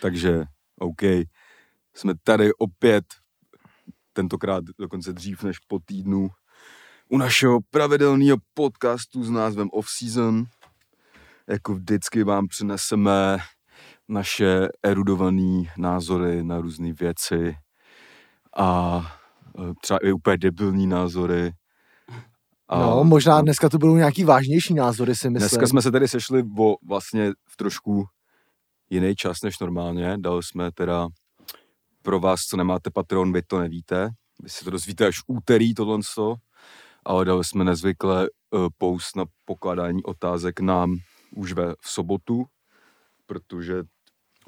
Takže, OK, jsme tady opět, tentokrát dokonce dřív než po týdnu, u našeho pravidelného podcastu s názvem Off Season. Jako vždycky vám přineseme naše erudované názory na různé věci a e, třeba i úplně debilní názory. A no, možná dneska to budou nějaký vážnější názory, si myslím. Dneska jsme se tady sešli o vlastně v trošku jiný čas než normálně. Dali jsme teda pro vás, co nemáte Patreon, vy to nevíte. Vy si to dozvíte až úterý tohle, ale dali jsme nezvykle uh, post na pokládání otázek nám už ve v sobotu, protože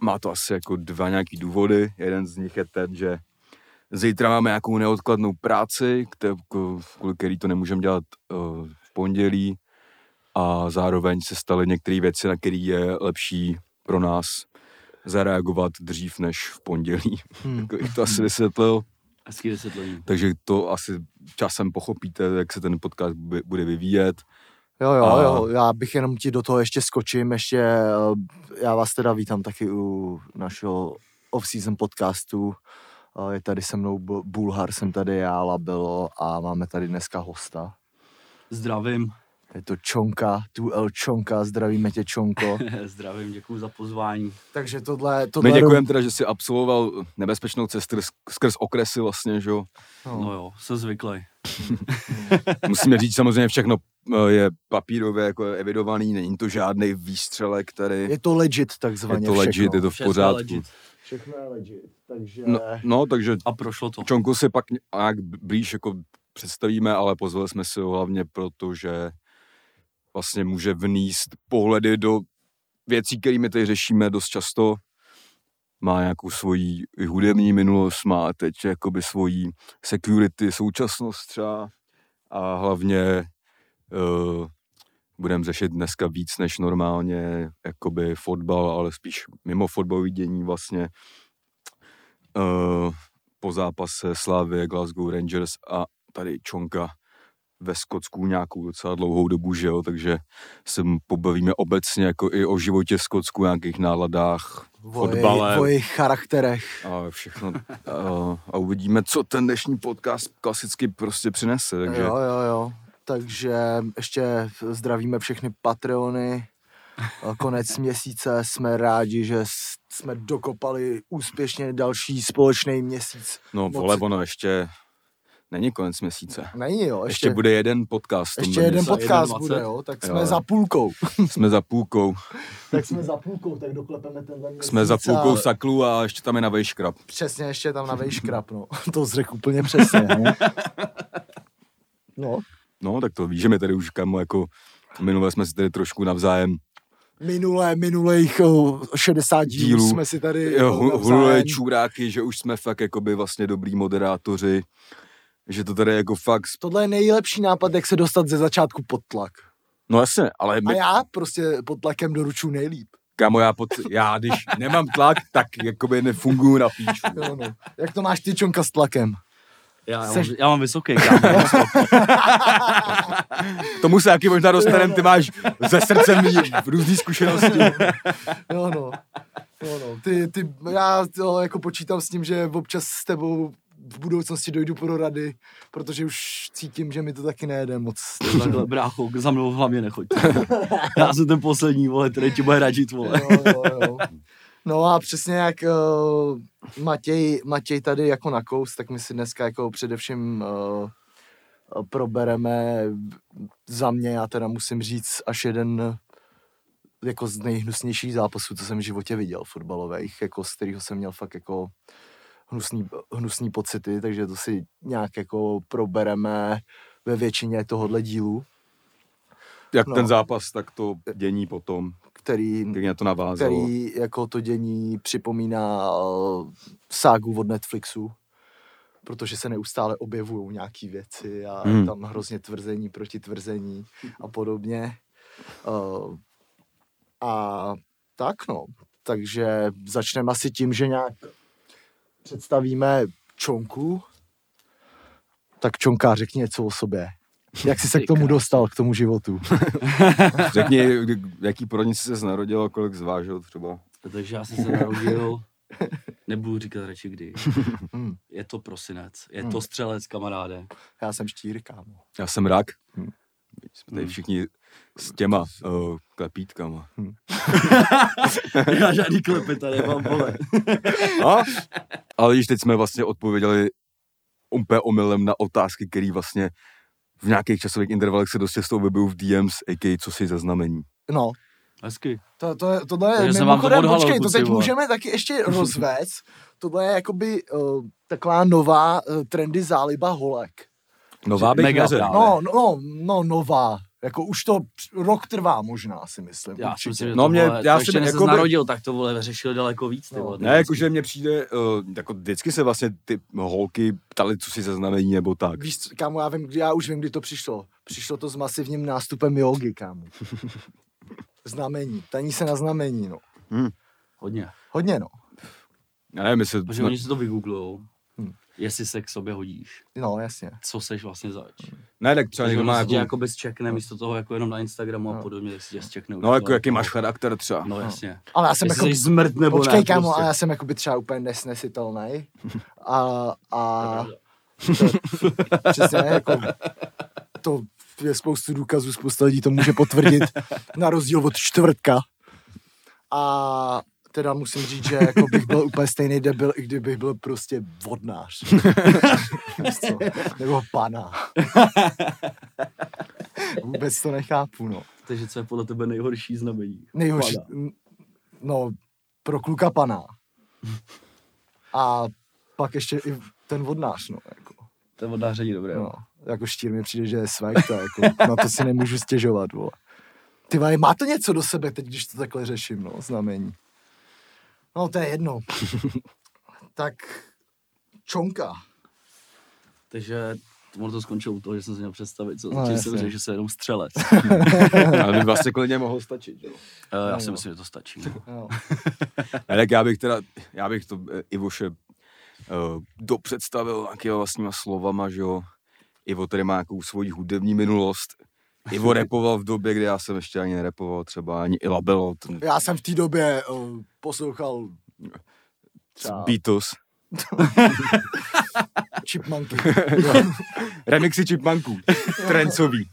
má to asi jako dva nějaký důvody. Jeden z nich je ten, že zítra máme nějakou neodkladnou práci, kvůli který to nemůžeme dělat uh, v pondělí a zároveň se staly některé věci, na které je lepší pro nás zareagovat dřív než v pondělí. Hmm. to asi vysvětlil. Hezký vysvětlení. Takže to asi časem pochopíte, jak se ten podcast bude vyvíjet. Jo, jo, a... jo, já bych jenom ti do toho ještě skočím, ještě, eh, já vás teda vítám taky u našeho off-season podcastu, eh, je tady se mnou Bulhar, jsem tady já, Labelo a máme tady dneska hosta. Zdravím. Je to Čonka, tu El Čonka, zdravíme tě Čonko. Zdravím, děkuji za pozvání. Takže tohle... tohle My děkujeme teda, že jsi absolvoval nebezpečnou cestu skrz okresy vlastně, že jo? No, no jo, se zvyklý. Musíme říct samozřejmě všechno eh, je papírově jako evidovaný, není to žádný výstřelek, který... Je to legit takzvaně Je to legit, všechno. je to v pořádku. Legit. Všechno je legit, takže... No, no, takže... A prošlo to. Čonku si pak nějak blíž jako představíme, ale pozvali jsme si ho hlavně proto, že vlastně může vníst pohledy do věcí, kterými tady řešíme dost často. Má nějakou svoji hudební minulost, má teď jakoby svoji security, současnost třeba. A hlavně uh, budeme řešit dneska víc než normálně jakoby fotbal, ale spíš mimo fotbalový dění vlastně. Uh, po zápase Slávy, Glasgow Rangers a tady Čonka ve Skotsku nějakou docela dlouhou dobu, že jo, takže se pobavíme obecně jako i o životě v Skotsku, nějakých náladách, fotbale. O jejich charakterech. A všechno. a, a uvidíme, co ten dnešní podcast klasicky prostě přinese. Takže... Jo, jo, jo. Takže ještě zdravíme všechny Patreony. Konec měsíce jsme rádi, že jsme dokopali úspěšně další společný měsíc. No, vole, ono ještě Není konec měsíce. Není jo. Ještě, ještě bude jeden podcast. Ještě jeden podcast bude, jo. Tak jsme jo. za půlkou. jsme za půlkou. tak jsme za půlkou, tak doklepeme tenhle měsíc. Jsme za půlkou a... saklu a ještě tam je na vejškrap. Přesně, ještě tam na vejškrap, no. to zřek úplně přesně, no. no. No, tak to víš, že my tady už kamo jako minule jsme si tady trošku navzájem minulé, minulých 60 dílů, dílů jsme si tady jo, hulili čůráky, že už jsme fakt jakoby vlastně dobrý moderátoři že to tady jako fakt... Tohle je nejlepší nápad, jak se dostat ze začátku pod tlak. No jasně, ale... My... A já prostě pod tlakem doruču nejlíp. Kámo, já, pod, já když nemám tlak, tak jakoby nefunguju na píču. No, no. Jak to máš ty čonka s tlakem? Já, já, mám, já mám vysoký, kámo. Tomu se taky možná dostaneme, ty máš ze srdcem v různý zkušenosti. No, no. No, no. Ty, ty, já to jako počítám s tím, že občas s tebou v budoucnosti dojdu pro rady, protože už cítím, že mi to taky nejede moc. Takhle, brácho, za mnou hlavně nechoď. Já jsem ten poslední, vole, který ti bude radit, vole. Jo, jo, jo. No a přesně jak uh, Matěj, Matěj tady jako na kous, tak my si dneska jako především uh, probereme za mě, já teda musím říct, až jeden jako z nejhnusnějších zápasů, co jsem v životě viděl fotbalových, jako z kterého jsem měl fakt jako hnusný, hnusný pocity, takže to si nějak jako probereme ve většině tohohle dílu. Jak no, ten zápas, tak to dění potom, který, který na to navázalo. Který jako to dění připomíná uh, ságu od Netflixu, protože se neustále objevují nějaké věci a hmm. tam hrozně tvrzení proti tvrzení a podobně. Uh, a tak no, takže začneme asi tím, že nějak představíme Čonku, tak Čonka, řekni něco o sobě. Jak jsi se k tomu dostal, k tomu životu? Řekni, jaký porodnici se narodil, kolik zvážil třeba. Takže já jsem se narodil, nebudu říkat radši kdy. Hmm. Je to prosinec, je Hmm. to střelec, kamaráde. Já jsem štír, kámo. Já jsem rak. Hm. Jsme tady všichni s těma uh, klepítkama. Já žádný klepy tady nemám, vole. A? Ale již teď jsme vlastně odpověděli úplně omylem na otázky, které vlastně v nějakých časových intervalech se dost často objevují v DMs, a.k.a. co si za znamení. No, Hezky. to, to, je, tohle je, Takže to mimochodem, odhalil, počkej, to teď vole. můžeme taky ještě rozvést. Tohle je jakoby uh, taková nová uh, trendy záliba holek. Nová bych Mega neřekl. No, no, no, no, nová. Jako už to rok trvá možná, si myslím. Já si určitě. myslím, že No to, mě- vole, já to si ještě než jakoby- se narodil, tak to vole řešil daleko víc. Ty No. vole, ty Ne, jakože mně přijde, uh, jako vždycky se vlastně ty holky ptali, co si za znamení nebo tak. Víš, kámo, já, vím, já už vím, kdy to přišlo. Přišlo to s masivním nástupem jogy, kámo. Znamení. Taní se na znamení, no. Hodně. Hodně, no. Já nevím, jestli... Protože oni si to vygooglujou, Hm. Jestli se k sobě hodíš. No, jasně. Co seš vlastně zač. Ne, tak třeba Takže někdo má jako... jako bez čekne, místo toho jako jenom na Instagramu a No. podobně, tak si tě zčekne. No, jako jaký máš charakter třeba. No jasně. Ale já jsem Jestli jako... zmrt nebo Počkej, ne. kámo, prostě. ale já jsem jako by třeba úplně nesnesitelný. A, a přesně, jako, to je spoustu důkazů, spousta lidí to může potvrdit, na rozdíl od čtvrtka. A teda musím říct, že jako bych byl úplně stejný debil, i kdybych byl prostě vodnář. Nebo pana. Vůbec to nechápu, no. Takže co je podle tebe nejhorší znamení? Nejhorší, Pana. no, pro kluka pana. A pak ještě i ten vodnář, no, jako, To je vodnáření dobré. no, jako štír mi přijde, že je svek, to jako, na to si nemůžu stěžovat, vole. Ty má to něco do sebe teď, když to takhle řeším, no, znamení. No, to je jedno. tak, čonka. Takže ono to skončilo u toho, že jsem si měl představit, co No, no, jsem řekl, že se jenom střelec. Ale by vlastně klidně mohl stačit, jo. Eh, Já No, si jo. myslím, že to stačí. No. Ne, tak já bych teda, já bych to eh, Ivoše uh, dopředstavil nějakýma vlastníma slovama, že jo. Ivo tady má nějakou svoji hudební minulost. Ivo repoval v době, kdy já jsem ještě ani nerepoval, třeba ani i Labelo, ten Já jsem v té době uh, poslouchal třeba Beatles, Chipmunky. remixy Chipmunků, trencový.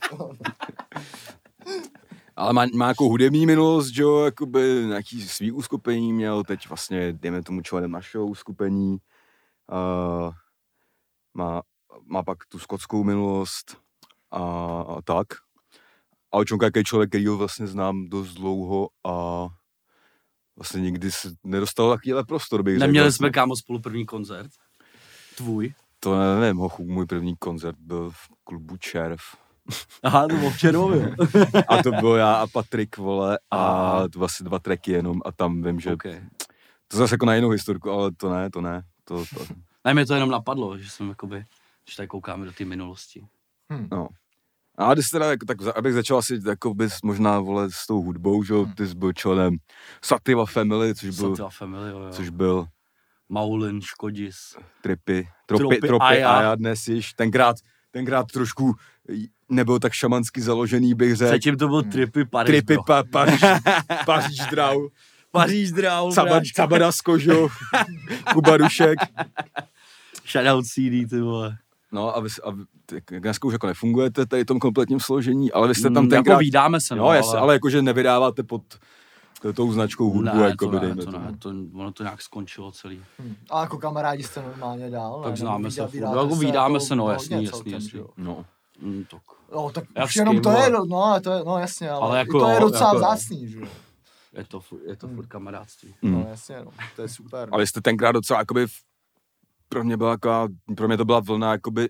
Ale má, má jako hudební minulost, že jo, jakoby nějaký svý uskupení měl, teď vlastně, dejme tomu členem našeho uskupení. Uh, má, má pak tu skotskou minulost a, a tak. A Očonka je člověk, který ho vlastně znám dost dlouho a vlastně nikdy se nedostal takovýhle prostor, bych řekl. Neměli vlastně. jsme kámo spolu první koncert. Tvůj. To nevím, hochu, můj první koncert byl v klubu Červ. Aha, to bylo v Červově. A to byl já a Patrik, vole, a to vlastně dva tracky jenom a tam vím, že okay. to zase jako na jinou historku, ale to ne, to ne, to, to Ne, mě to jenom napadlo, že jsem jakoby, že tady koukáme do té minulosti. no. A když teda, jako, tak abych začal asi jako bys možná, vole, s tou hudbou, že jo, ty jsi byl členem Sativa Family, což byl, Sativa Family, jo, jo. což byl Maulin, Škodis. Tripy, tropy, Tropy, tropy, a a, já. já. dnes již, tenkrát, tenkrát trošku nebyl tak šamansky založený, bych řekl. Předtím to byl Tripy Paris, Tripy, bro. pa, Paříž, Paříž Drau, Paříž Draul, Caba- Cabadasko, že jo, Kuba Dušek. Shoutout CD, ty vole. No a, vy, a dneska už jako nefungujete tady v tom kompletním složení, ale vy jste Mm, tam Jako tenkrát... vídáme se, no, no, jasně, ale jakože nevydáváte pod tou značkou hudbu, ne, jako to by ne, dejme to ne, to, ono to nějak skončilo celý. Hm. A jako kamarádi jste normálně dál? Tak ne? známe se vídáte Jako vídáme jako se, no, jasný, jasný, jasný. No. Mm, tak. No, tak už s jenom to je, no, to je, no jasně, ale, Ale ale jako jako, to je docela jako jo. vzácný, že jo? Je to, furt- je to furt kamarádství. Mm. No jasně, no, to je super. Ale jste tenkrát docela, jakoby, v- pro mě byla taková, pro mě to byla vlna, jakoby,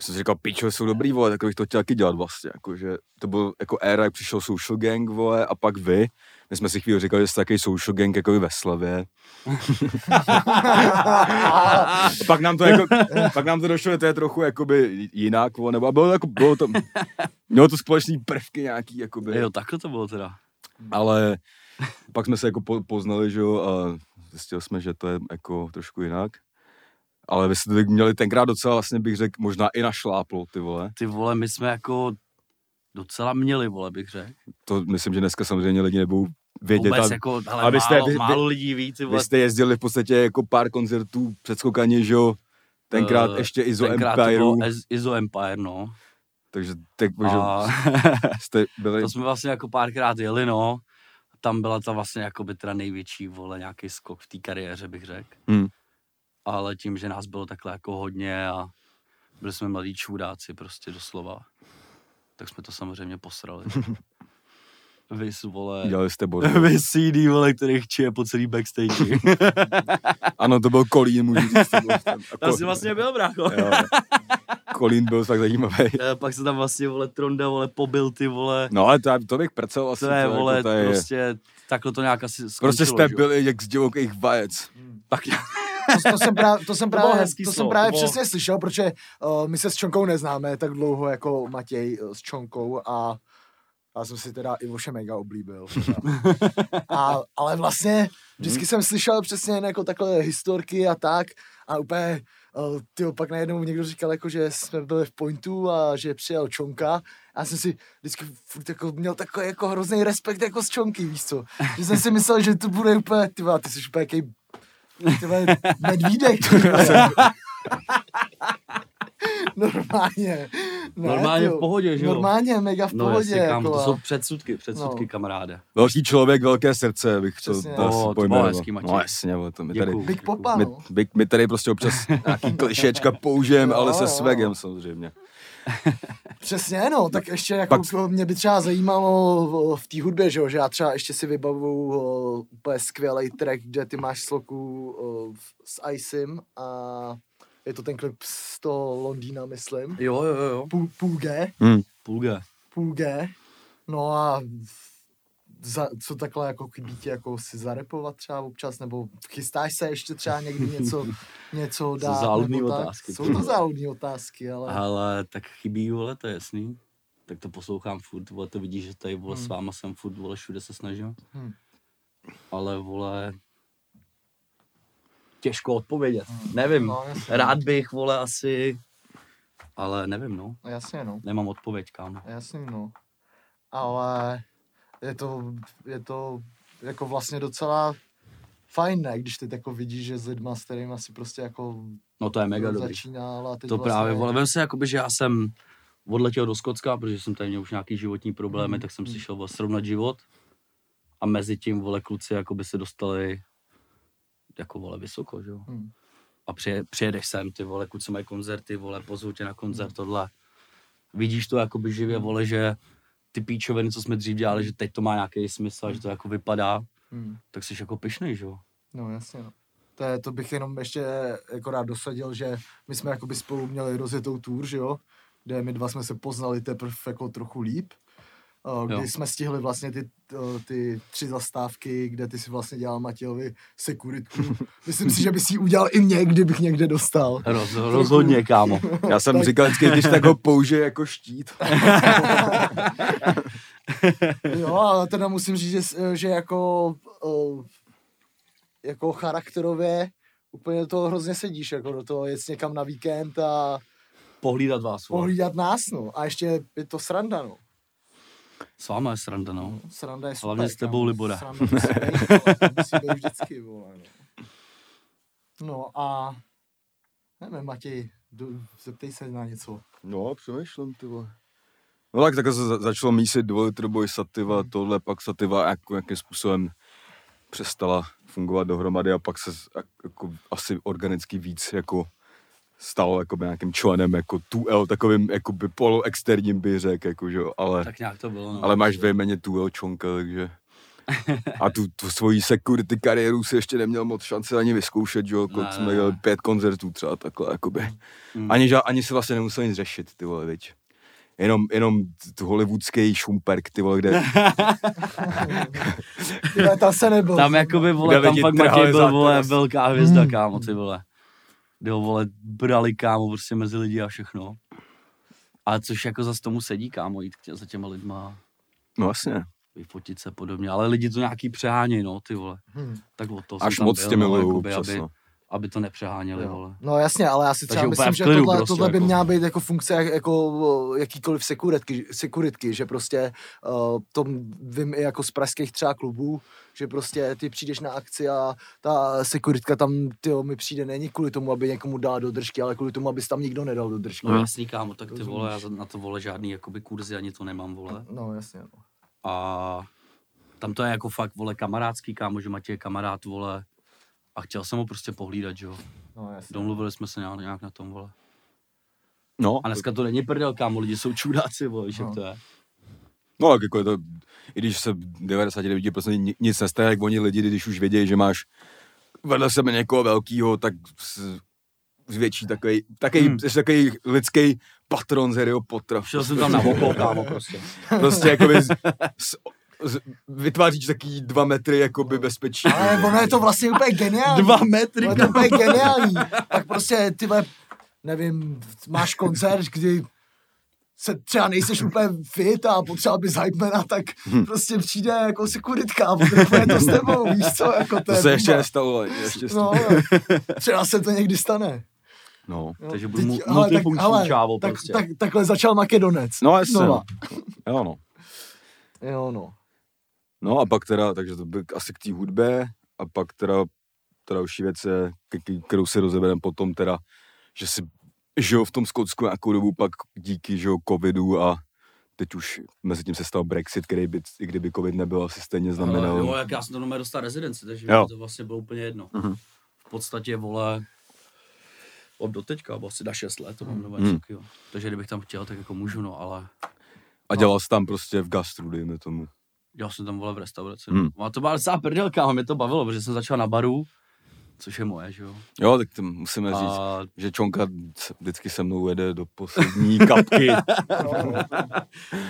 jsem si říkal, pičo, jsou dobrý, vole, tak bych to chtěl taky dělat vlastně, jakože to byl jako éra, jak přišel Social Gang, vole, a pak vy, my jsme si chvíli říkali, že jste takový Social Gang, jako ve Slavě. Pak nám to jako, pak nám to došlo, že to je trochu jakoby jinak, vole, nebo a bylo, to jako, bylo to, mělo to společný prvky nějaký, jakoby. Jo, takhle to bylo teda. Ale pak jsme se jako po, poznali, že jo, a zjistili jsme, že to je jako trošku jinak. Ale vy jste měli tenkrát docela, vlastně bych řekl, možná i našláplo, ty vole. Ty vole, my jsme jako docela měli, vole, bych řekl. To myslím, že dneska samozřejmě lidi nebudou vědět. Vůbec a, jako, ale abyste- málo, vy- vy- málo lidí ví, ty vy vole. jste jezdili v podstatě jako pár koncertů předskokaně, že jo? Tenkrát Eh, ještě Izo Tenkrát Empire, Izo Empire, no. takže tak, že A jste byli... to jsme vlastně jako párkrát jeli, no. Tam byla ta vlastně jako by teda největší, vole, nějaký skok v té kariéře, bych řekl. Hmm. Ale tím, že nás bylo takhle jako hodně a byli jsme mladí čůdáci prostě doslova, tak jsme to samozřejmě posrali. Vys, vole, Dělali jste bordel. vys CD, vole, který chčije po celý backstage. Ano, to byl Kolín, můžu říct. A Tam jsi vlastně byl, brácho. jo. Kolín byl fakt zajímavý. Eh, Pak se tam vlastně, vole, Tronda, vole, pobil, ty vole. No ale to, to bych prcel asi. To je, jako vole, to je, prostě, takhle to nějak asi skončilo, prostě jste že byli jak z divokých vajec. Pak, To, to jsem právě, to jsem To právě, hezký to jsem slovo, právě to přesně slyšel, protože uh, my se s Čonkou neznáme tak dlouho jako Matěj uh, s Čonkou a já jsem si teda Ivoše mega oblíbil. A, ale vlastně vždycky jsem slyšel přesně jen jako takhle historky a tak a úplně uh, tyjo, pak najednou někdo říkal, jako, že jsme byli v Pointu a že přijel Čonka. A já jsem si vždycky furt jako měl takový jako hrozný respekt jako z Čonky, víš co. Že jsem si myslel, že to bude úplně, ty ty jsi úplně jaký ty vole, medvídek. Normálně. Ne, Normálně v pohodě, že jo? Normálně, mega v no pohodě. kámo, jako to jsou předsudky, předsudky, No. kamaráde. Velký člověk, velké srdce, bych to Přesně. asi O, to bylo pojmenoval. hezký. No jasně, to my tady, Děkuju. Big Popa, my, no. my, my tady prostě občas nějaký klišečka použijeme, ale se svegem samozřejmě. Přesně, no, tak ještě jako Pak- mě by třeba zajímalo v té hudbě, že, jo, že já třeba ještě si vybavu o, úplně skvělý track, kde ty máš sloku o, v- s Icem a je to ten klip z toho Londýna, myslím. Jo, jo, jo. Půl, půl G, Půl G. půl G. No a za, co takhle jako chybí ti jako si zarepovat třeba občas, nebo chystáš se ještě třeba někdy něco, něco Jsou dát? nebo tak? otázky, Jsou ty to vole. záludné otázky, ale... Ale tak chybí, vole, to je jasný. Tak to poslouchám furt, vole, to vidíš, že tady, vole, s Hmm. váma jsem furt, vole, všude se snažím. Hmm. Ale, vole, těžko odpovědět. Nevím, No, rád bych, vole, asi, ale nevím, no. No, jasně, no. Nemám odpověď, kámo. Jasně, no. Ale je to, je to jako vlastně docela fajn, ne? Když ty jako vidíš, že s lidma, s kterými si prostě jako No to je mega dobrý. začínal a teď To vlastně, právě, vole, vem se jakoby, že já jsem odletěl do Skotska, protože jsem tady měl už nějaký životní problémy, Mhm, tak jsem si mhm. šel vole, srovnat život. A mezi tím, vole, kluci jakoby se dostali jako, vole, vysoko, že jo. Hmm. A přije, přijedeš sem, ty vole, kluci mají koncerty, vole, pozvou tě na koncert, tohle. Vidíš to jakoby živě, vole, že ty píčoviny, co jsme dřív dělali, že teď to má nějaký smysl, a že to jako vypadá, Hmm. tak jsi jako pyšnej, že jo. No jasně, no. To, je, to bych jenom ještě jako rád dosadil, že my jsme jakoby spolu měli rozjetou tour, že jo, kde my dva jsme se poznali teprve jako trochu líp, kdy Jo. jsme stihli vlastně ty, ty tři zastávky, kde ty si vlastně dělal Matějovi sekuritku. Myslím si, že by si ji udělal i mě, kdybych někde dostal. Roz, rozhodně, kámo. Já jsem Tak- říkal vždycky, když tak ho použije jako štít. Jo, ale teda musím říct, že, že jako, jako charakterově úplně to hrozně sedíš, jako do toho jet někam na víkend a Pohlídat vás, pohlídat nás, no. A ještě je to sranda, no. S váma je sranda, no. Sranda je super. Hlavně s tebou, kámo. Libore. Sranda musí být, vždycky, vole, no. No a nevím, Matěj, jdu- zeptej se na něco. No, přemýšlím, ty vole. No tak takhle se za- začalo mísit dvojlitroboj sativa, tohle, pak sativa jako nějakým způsobem přestala fungovat dohromady a pak se jako asi organicky víc jako stalo jako nějakým členem jako 2L, takovým jakoby poloexterním bych řekl, jako, že jo, ale, Tak nějak to bylo, no. ale máš vejmeně 2L čonka, takže a tu, tu svoji security kariéru si ještě neměl moc šance ani vyzkoušet, že jo, jsme ne. pět koncertů třeba takhle, jakoby. Mm. Ani, ža- ani si vlastně nemusel nic řešit, ty vole, viď. Jenom, jenom tu hollywoodský šumperk, ty vole, kde, tam se nebyl. Tam jakoby, vole, tam trhali Matěj byl, vole, velká hvězda, Hmm. kámo, ty vole. Kde ho, vole, brali, kámo, prostě mezi lidi a všechno. A což jako zase tomu sedí, kámo, jít tě, za těma lidma, no jasně, vyfotit se podobně. Ale lidi to nějaký přehání, no, ty vole. Hm. Tak o to až moc byl, tě no, milujou jakoby, aby, no. Aby to nepřeháněli, vole. No jasně, ale já si třeba Takže myslím, že tohle, prostě, tohle by jako. měla být jako funkce jak, jako jakýkoliv sekuritky, sekuritky že prostě uh, to vím i jako z pražských třeba klubů, že prostě ty přijdeš na akci a ta sekuritka tam, tyjo, mi přijde není kvůli tomu, aby někomu dala do držky, ale kvůli tomu, abys tam nikdo nedal do držky. No jasný, kámo, tak ty Rozumíš. vole, já na to vole žádný jakoby kurzy ani to nemám, vole. No jasně, no. A tam to je jako fakt, vole, kamarádský, kámo, že Matěj je kamarád, vole. A chtěl jsem ho prostě pohlídat, že jo. no jasně. Domluvili jsme se nějak, nějak na tom, vole. No, A dneska to není prdel, kámo, lidi jsou čudáci, vole, víš, No. to je. no tak jako je to, i když se 99% prostě ni- nic nestane, jak oni lidi, když už vědějí, že máš vedle sebe někoho velkýho, tak zvětší takový, takový, Hmm. takový lidský patron z Harryho Pottera. Šel jsem tam na okolo, kámo, prostě. Prostě z, z, vytváříš takový dva metry jakoby bezpečí. Ale ono je to vlastně úplně geniální. Dva metry, Ono je to úplně geniální. Tak prostě, ty nevím, máš koncert, kdy se třeba nejseš úplně fit a potřeba bys hypemana, tak Hm. prostě přijde jako sekuritka a potřebuje to s tebou, víš co, jako to, To je se ještě nestalo, ale ještě No, třeba se to někdy stane. no. Jo, Takže budu mu- hele, tak- čávo tak, prostě. Tak, takhle začal Makedonec. No jasně, jo no. Jo, no. No a pak teda, takže to byl asi k té hudbě a pak teda ta další věc je, k- k- kterou si rozebereme potom teda, že si žil v tom Skotsku nějakou dobu pak díky, že jo, covidu a teď už mezi tím se stal Brexit, který by, i kdyby covid nebyl, asi stejně znamenal. Ale jo, jak já jsem to normálně dostal rezidenci, takže Jo. to vlastně bylo úplně jedno. Mhm. V podstatě, vole, od doteďka, bo asi na 6 let, to mám Mhm. něco takového. Takže kdybych tam chtěl, tak jako můžu, no, ale A dělal jsi tam prostě v gastru, dejme tomu. Dělal jsem tam, vole, v restauraci. Hmm. No. A to byla docela prdelka, mě to bavilo, protože jsem začal na baru, což je moje, že jo. Jo, tak to musíme říct, A že Čonka vždycky se mnou jede do poslední kapky.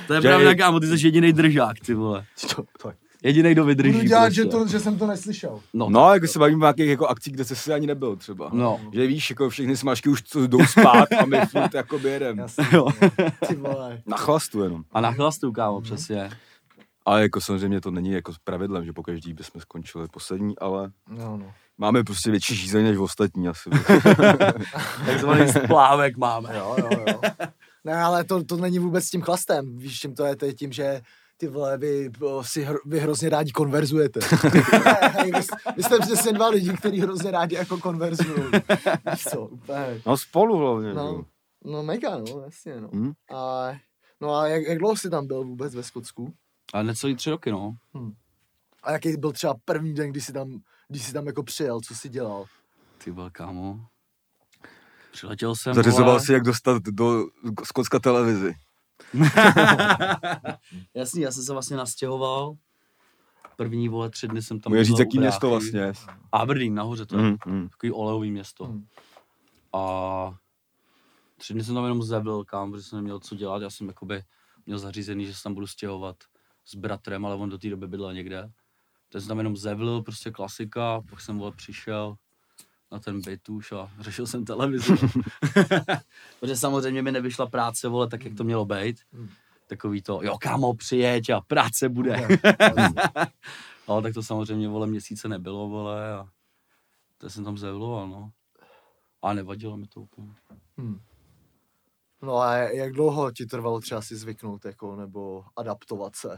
to je Že- pravda, kámo, ty jsi jediný držák, ty vole. To, to. Jediný, kdo vydrží. Budu dělat, prostě. že, to, že jsem to neslyšel. No, No, jako se bavíme o nějakých jako akcích, kde jsi si ani nebyl třeba. No. Že víš, jako všechny smažky už jdou spát a my furt jakoby jedem. Jasně, Jo. Ty vole. Na chlastu jenom. A na chlastu, kámo, přesně. Ale jako samozřejmě to není jako pravidlem, že pokaždý bychom skončili poslední, ale No, no. máme prostě větší žízeň než ostatní asi. Takzvaný splávek máme. Jo, jo, jo. Ne, ale to, to není vůbec s tím chlastem. Víš, čím to je? To je tím, že ty vole, vy, o, si hr, vy hrozně rádi konverzujete. ne, hej, vy, vy, jste přesně dva lidi, kteří hrozně rádi jako konverzují. Víš co, úplně. No spolu hlavně. No, No. mega, no, jasně, no. Hm? A, no a jak, jak dlouho jsi tam byl vůbec ve Skotsku? Ale necelý tři roky, no. A jaký byl třeba první den, kdy jsi tam, když jsi tam jako přijel, co jsi dělal? Ty byl, kámo. Přiletěl jsem, Zařizoval vole. si, jak dostat do Skotska televizi. Jasný, já jsem se vlastně nastěhoval. První, vole, tři dny jsem tam Může říct, jaký město vlastně. Aberdeen, nahoře to je. Mm, mm. Takový olejový město. Hmm. A tři dny jsem tam jenom zevil, kam, protože jsem neměl co dělat. Já jsem jakoby měl zařízený, že se tam budu stěhovat s bratrem, ale on do té doby bydlel někde. Tak jsem tam jenom zevlil, prostě klasika, pak jsem vole přišel na ten byt už a řešil jsem televizi. protože samozřejmě mi nevyšla práce, vole, tak jak to mělo být. Hmm. Takový to, jo kámo, přijeď a práce bude. ale tak to samozřejmě, vole, měsíce nebylo, vole, a to jsem tam zevloval, no. A nevadilo mi to úplně. Hmm. No a jak dlouho ti trvalo třeba si zvyknout, jako, nebo adaptovat se?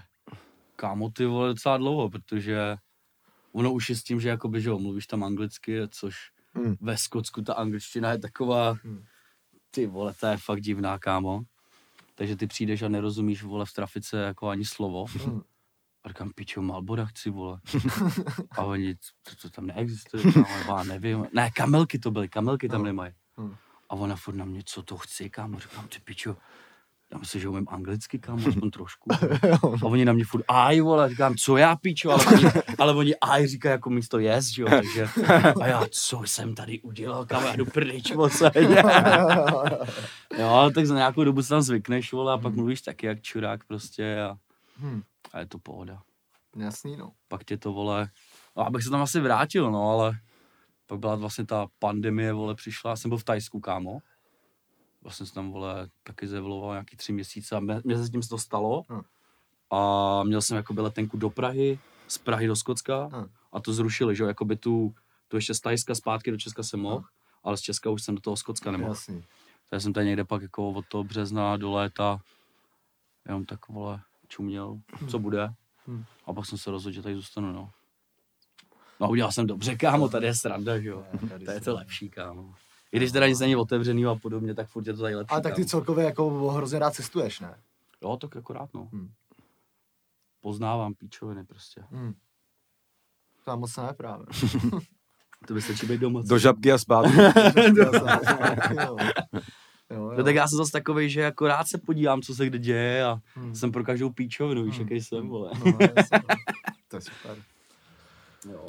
Kámo, ty vole, docela dlouho, protože ono už je s tím, že jakoby, že jo, mluvíš tam anglicky, což Hmm. ve Skotsku ta angličtina je taková, Hmm. ty vole, to je fakt divná, kámo. Takže ty přijdeš a nerozumíš, vole, v trafice jako ani slovo. Hmm. A říkám, pičo, Malbora chci, vole. A oni, to, to tam neexistuje, kámo, já nevím. Ne, kamelky to byly, kamelky tam No. nemají. Hmm. A ona furt na mě, co to chci, kámo, říkám, ty pičo, já myslím, že umím anglicky, kámo, aspoň trošku. A oni na mě furt, aj, vole, říkám, co já, pičo, ale oni, ale oni aj říkají jako místo yes, že jo, takže, a já, co jsem tady udělal, kámo, já jdu pryč, Jo, ale tak za nějakou dobu se tam zvykneš, vole, a pak mluvíš taky jak čurák prostě a, Hmm. a je to pohoda. Jasný, no. Pak tě to, vole, no, abych se tam asi vrátil, no, ale pak byla vlastně ta pandemie, vole, přišla, já jsem byl v Tajsku, kámo. Vlastně jsem tam, vole, taky zevloval nějaký tři měsíce a mě, mě se s tím to stalo. Hmm. A měl jsem jakoby letenku do Prahy, z Prahy do Skotska Hmm. a to zrušili, že jo, jakoby tu Tu ještě z Tajska zpátky do Česka jsem mohl, ale z Česka už jsem do toho Skotska nemohl. Jasný. Já jsem tady někde pak jako od toho března do léta jenom tak vole čuměl, co bude. Hmm. A pak jsem se rozhodl, že tady zůstanu, no. No udělal jsem dobře, kámo, tady je sranda, že jo. Tady To je to lepší, kámo. I když teda nic není otevřený a podobně, tak furt je to tady lepší. Ale tak ty celkově jako hrozně rád cestuješ, ne? Jo, tak akorát, no. Hmm. Poznávám píčoviny prostě. Hmm. To já moc ne právě. To by stačí být doma. Do žabky a zpátky. jo. Jo, No tak já jsem zase takový, že jako rád se podívám, co se kde děje a Hmm. jsem pro každou píčovinu, víš, Hmm. jaký jsem, vole. No, jasně, no. To je super. Jo.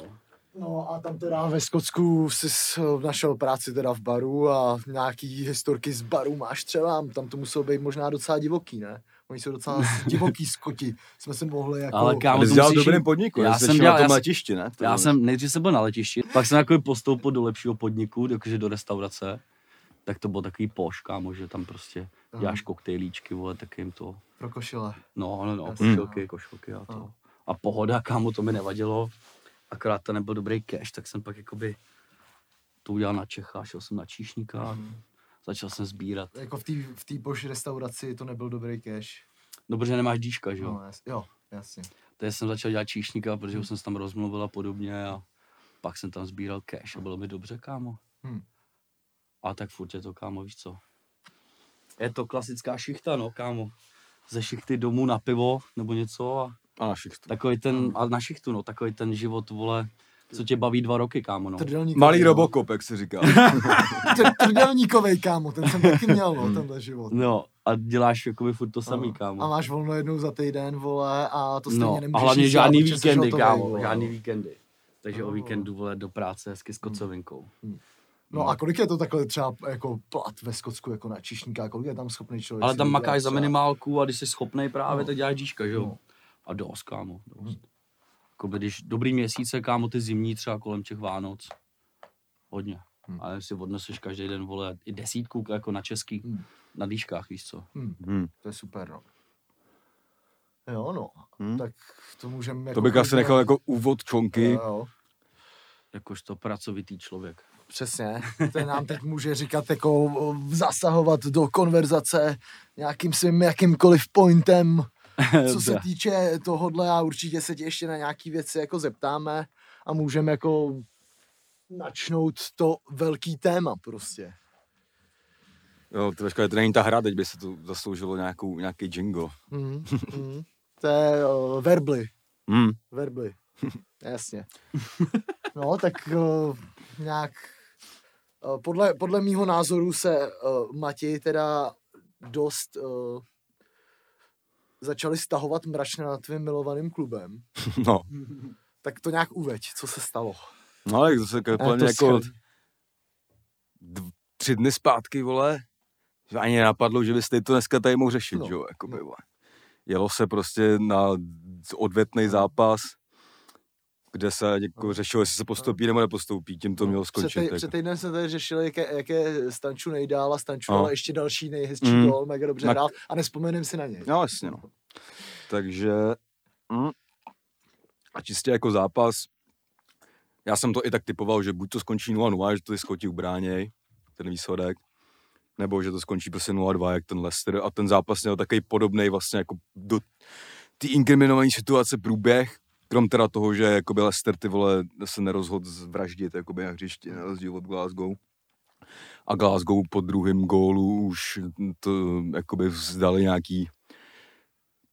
No a tam teda ve Skotsku jsi našel práci teda v baru a nějaký historky z baru máš třeba, tam to muselo být možná docela divoký, ne? Oni jsou docela divoký skoti, jsme se mohli jako... Ale kámo, jsi dělal podniku, Já já jsem jsem dělal- na já tom jsem- letišti, ne? To Já jsem, nejdřív jsem byl na letišti, pak jsem jako postoupil do lepšího podniku, jakože do restaurace, tak to bylo takový poš, kámo, že tam prostě Aha. děláš koktejlíčky, vole, tak jim to, Pro košile. no, no, no, košilky, košilky a to. Aha. A pohoda, kámo, to mi nevadilo, akorát to nebyl dobrý cash, tak jsem pak jakoby to udělal na Čecha, šel jsem na číšníka, Mhm. začal jsem sbírat. Jako v té v té Bosch restauraci to nebyl dobrý cash. No, protože nemáš díška, že jo? No, jas, jo, jasně. Takže jsem začal dělat číšníka, protože už jsem se tam rozmluvil a podobně a pak jsem tam sbíral cash a bylo mi dobře, kámo. Hm. A tak furt je to, kámo, víš co. Je to klasická šichta, no, kámo. Ze šichty domů na pivo nebo něco a A na šichtu. takový ten, a na šichtu, no, takový ten život, vole, co tě baví dva roky, kámo, no. Trdelníkovej, Malý no. Robocop, jak se říká. Tr- Trdelníkovej, kámo, ten jsem taky měl, no, tenhle život. No, a děláš jakoby furt to samý, No. kámo. A máš volno jednou za týden, vole, a to stejně No, nemůžeš a hlavně žádný víkendy, kámo, vole. žádný víkendy. Takže o No. víkendu, vole, do práce hezky s kocovinkou. No a kolik je to takhle třeba jako plat ve Skotsku jako na čišníka, kolik je tam schopný člověk? Ale tam makáš za minimálku a když jsi schopnej právě, No. tak děláš díška, že jo? No. A dost, kámo, dost. Jakoby, když dobrý měsíce, kámo, ty zimní třeba kolem těch Vánoc, hodně. Hm. Ale si odneseš každý den, vole, i desítku jako na český, Hm. na dýškách, víš co. Hm, Hm. to je super, no. Jo, no. Hm. Tak to můžeme jako... To bych asi nechal jako úvod čonky. Jo, jo. Jakožto pracovitý člověk. Přesně, ten nám teď může říkat jako zasahovat do konverzace nějakým svým jakýmkoliv pointem, co se týče tohodle a určitě se tě ještě na nějaký věci jako zeptáme a můžeme jako načnout to velký téma prostě. Jo, to to není ta hra, teď by se to zasloužilo nějakou, nějaký jingle. Mm, mm. To je uh, verbly, Hm. verbly, jasně. No, tak uh, nějak uh, podle, podle mýho názoru se uh, Matěj teda dost uh, začali stahovat mračna nad tvým milovaným klubem. No. Tak to nějak uveď, co se stalo. No, zase jako, Jak úplně to jako dv- tři dny zpátky, vole, že ani nenapadlo, že byste to dneska tady mohl řešit, No, no, že jo, jakoby, no. Jelo se prostě na odvetný zápas, kde se jako No. řešilo, jestli se postoupí nebo nepostoupí, tím to mělo skončit. Před, před týdnem jsme tady řešili, jak je, jak je Stanču nejdál a Stanču No. ale ještě další nejhezčí Mm. gol, mega dobře Na- hrál a nespomenem si na něj. No jasně, no. Takže mm, a čistě jako zápas, já jsem to i tak typoval, že buď to skončí 0-0, že to ty skoti ubráněj, ten výsledek, nebo že to skončí prostě 0-2, jak ten Leicester a ten zápas měl takový podobný vlastně jako do té inkriminované situace průběh, krom teda toho, že jakoby Leicester ty vole se nerozhodl zvraždit jakoby na hřišti, na rozdíl od Glasgow. A Glasgow po druhém gólu už to jakoby vzdali nějaký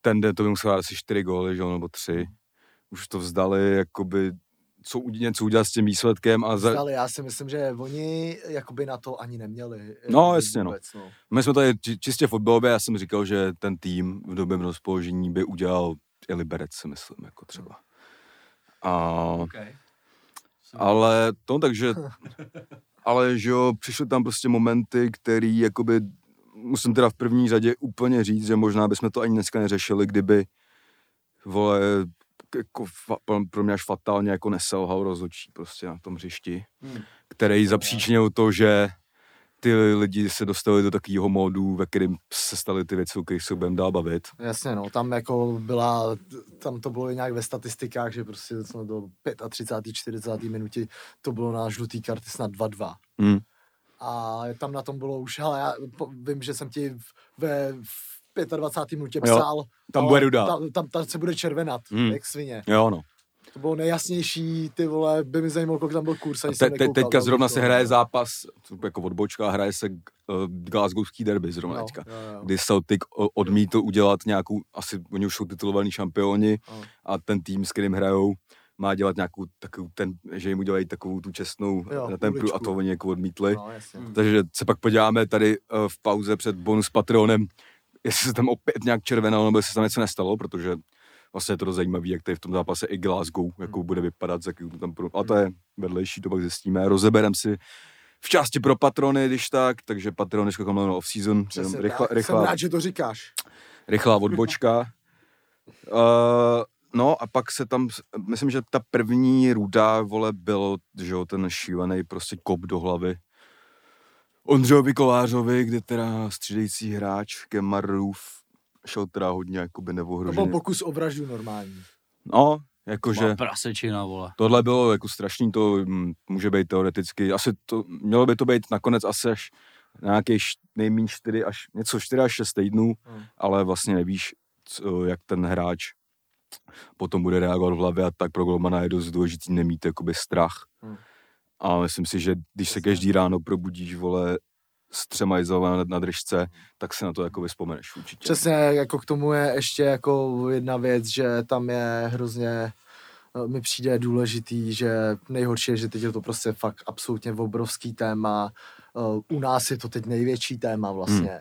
ten den to by musel dát asi čtyři góly, že jo, nebo tři. Už to vzdali, jakoby, co, něco udělat s tím výsledkem a za, Ale já si myslím, že oni jakoby na to ani neměli. No, jakoby jasně, no. vůbec, no. My jsme tady či- čistě fotbalově, já jsem říkal, že ten tým v dobrém rozpoložení by udělal i Liberec, si myslím, jako třeba. A, Okay. ale to, takže, ale že jo, přišly tam prostě momenty, který jakoby, musím teda v první řadě úplně říct, že možná bychom to ani dneska neřešili, kdyby, vole, jako fa, pro- pro mě až fatálně jako neselhal rozhodčí prostě na tom hřišti, Hmm. který zapříčinil to, že ty lidi se dostali do takového módu, ve kterém se staly ty věci, o kterých se budeme dál bavit. Jasně, no, tam jako byla, tam to bylo nějak ve statistikách, že prostě jsme do 35. 40. minutě to bylo na žlutý karty snad 2-2. Hmm. A tam na tom bylo už, hele, já vím, že jsem ti ve v 25. minutě Jo, psal. tam ale bude ruda. Tam, tam, tam se bude červenat, Hmm. jak svině. Jo, no. To bylo nejjasnější, ty vole, by mi zajímalo, kolik tam byl kurz. ani Te, jsem te, teďka zrovna se hraje zápas, jako odbočka, hraje se uh, Glasgowský derby zrovna No, teďka. jo, jo. Kdy Celtic o- odmítl udělat nějakou, asi oni už jsou titulovaní šampioni No. a ten tým, s kterým hrajou, má dělat nějakou takovou, ten, že jim udělají takovou tu čestnou Jo, na templu a uličku. to oni jako odmítli. No, jasně. Takže se pak podíváme tady uh, v pauze před bonus patronem, jestli se tam opět nějak červenalo, nebo jestli se tam něco nestalo, protože vlastně je to dost zajímavé, jak tady v tom zápase i Glasgow, jakou Hmm. bude vypadat, z jaký tam pro... a to je vedlejší, to pak zjistíme. Rozeberem si v části pro patrony, když tak, takže patrony skokom na off-season, Přesně rychlá, tak. Jsem rychlá, rád, že to říkáš. rychlá odbočka. Uh, no a pak se tam, myslím, že ta první ruda, vole, bylo, že jo, ten šílený prostě kop do hlavy. Ondřejovi Kolářovi, kde teda střídající hráč Kemarův šel teda hodně jakoby To byl pokus o vraždu normální. No, jakože prasečina, vole. tohle bylo jako strašný, to mm, může být teoreticky, asi to, mělo by to být nakonec asi až nějakých nejméně 4 až, něco 4 až 6 týdnů, Hmm. ale vlastně nevíš, co, jak ten hráč potom bude reagovat v hlavě a tak pro golmana je dost důležitý nemít jakoby strach. Hmm. A myslím si, že když se každý ráno probudíš, vole, s třema na, na držce, tak si na to jako vzpomeneš určitě. Přesně, jako k tomu je ještě jako jedna věc, že tam je hrozně eh, mi přijde důležitý, že nejhorší je, že teď je to prostě fakt absolutně obrovský téma. Eh, U nás je to teď největší téma vlastně. Hmm.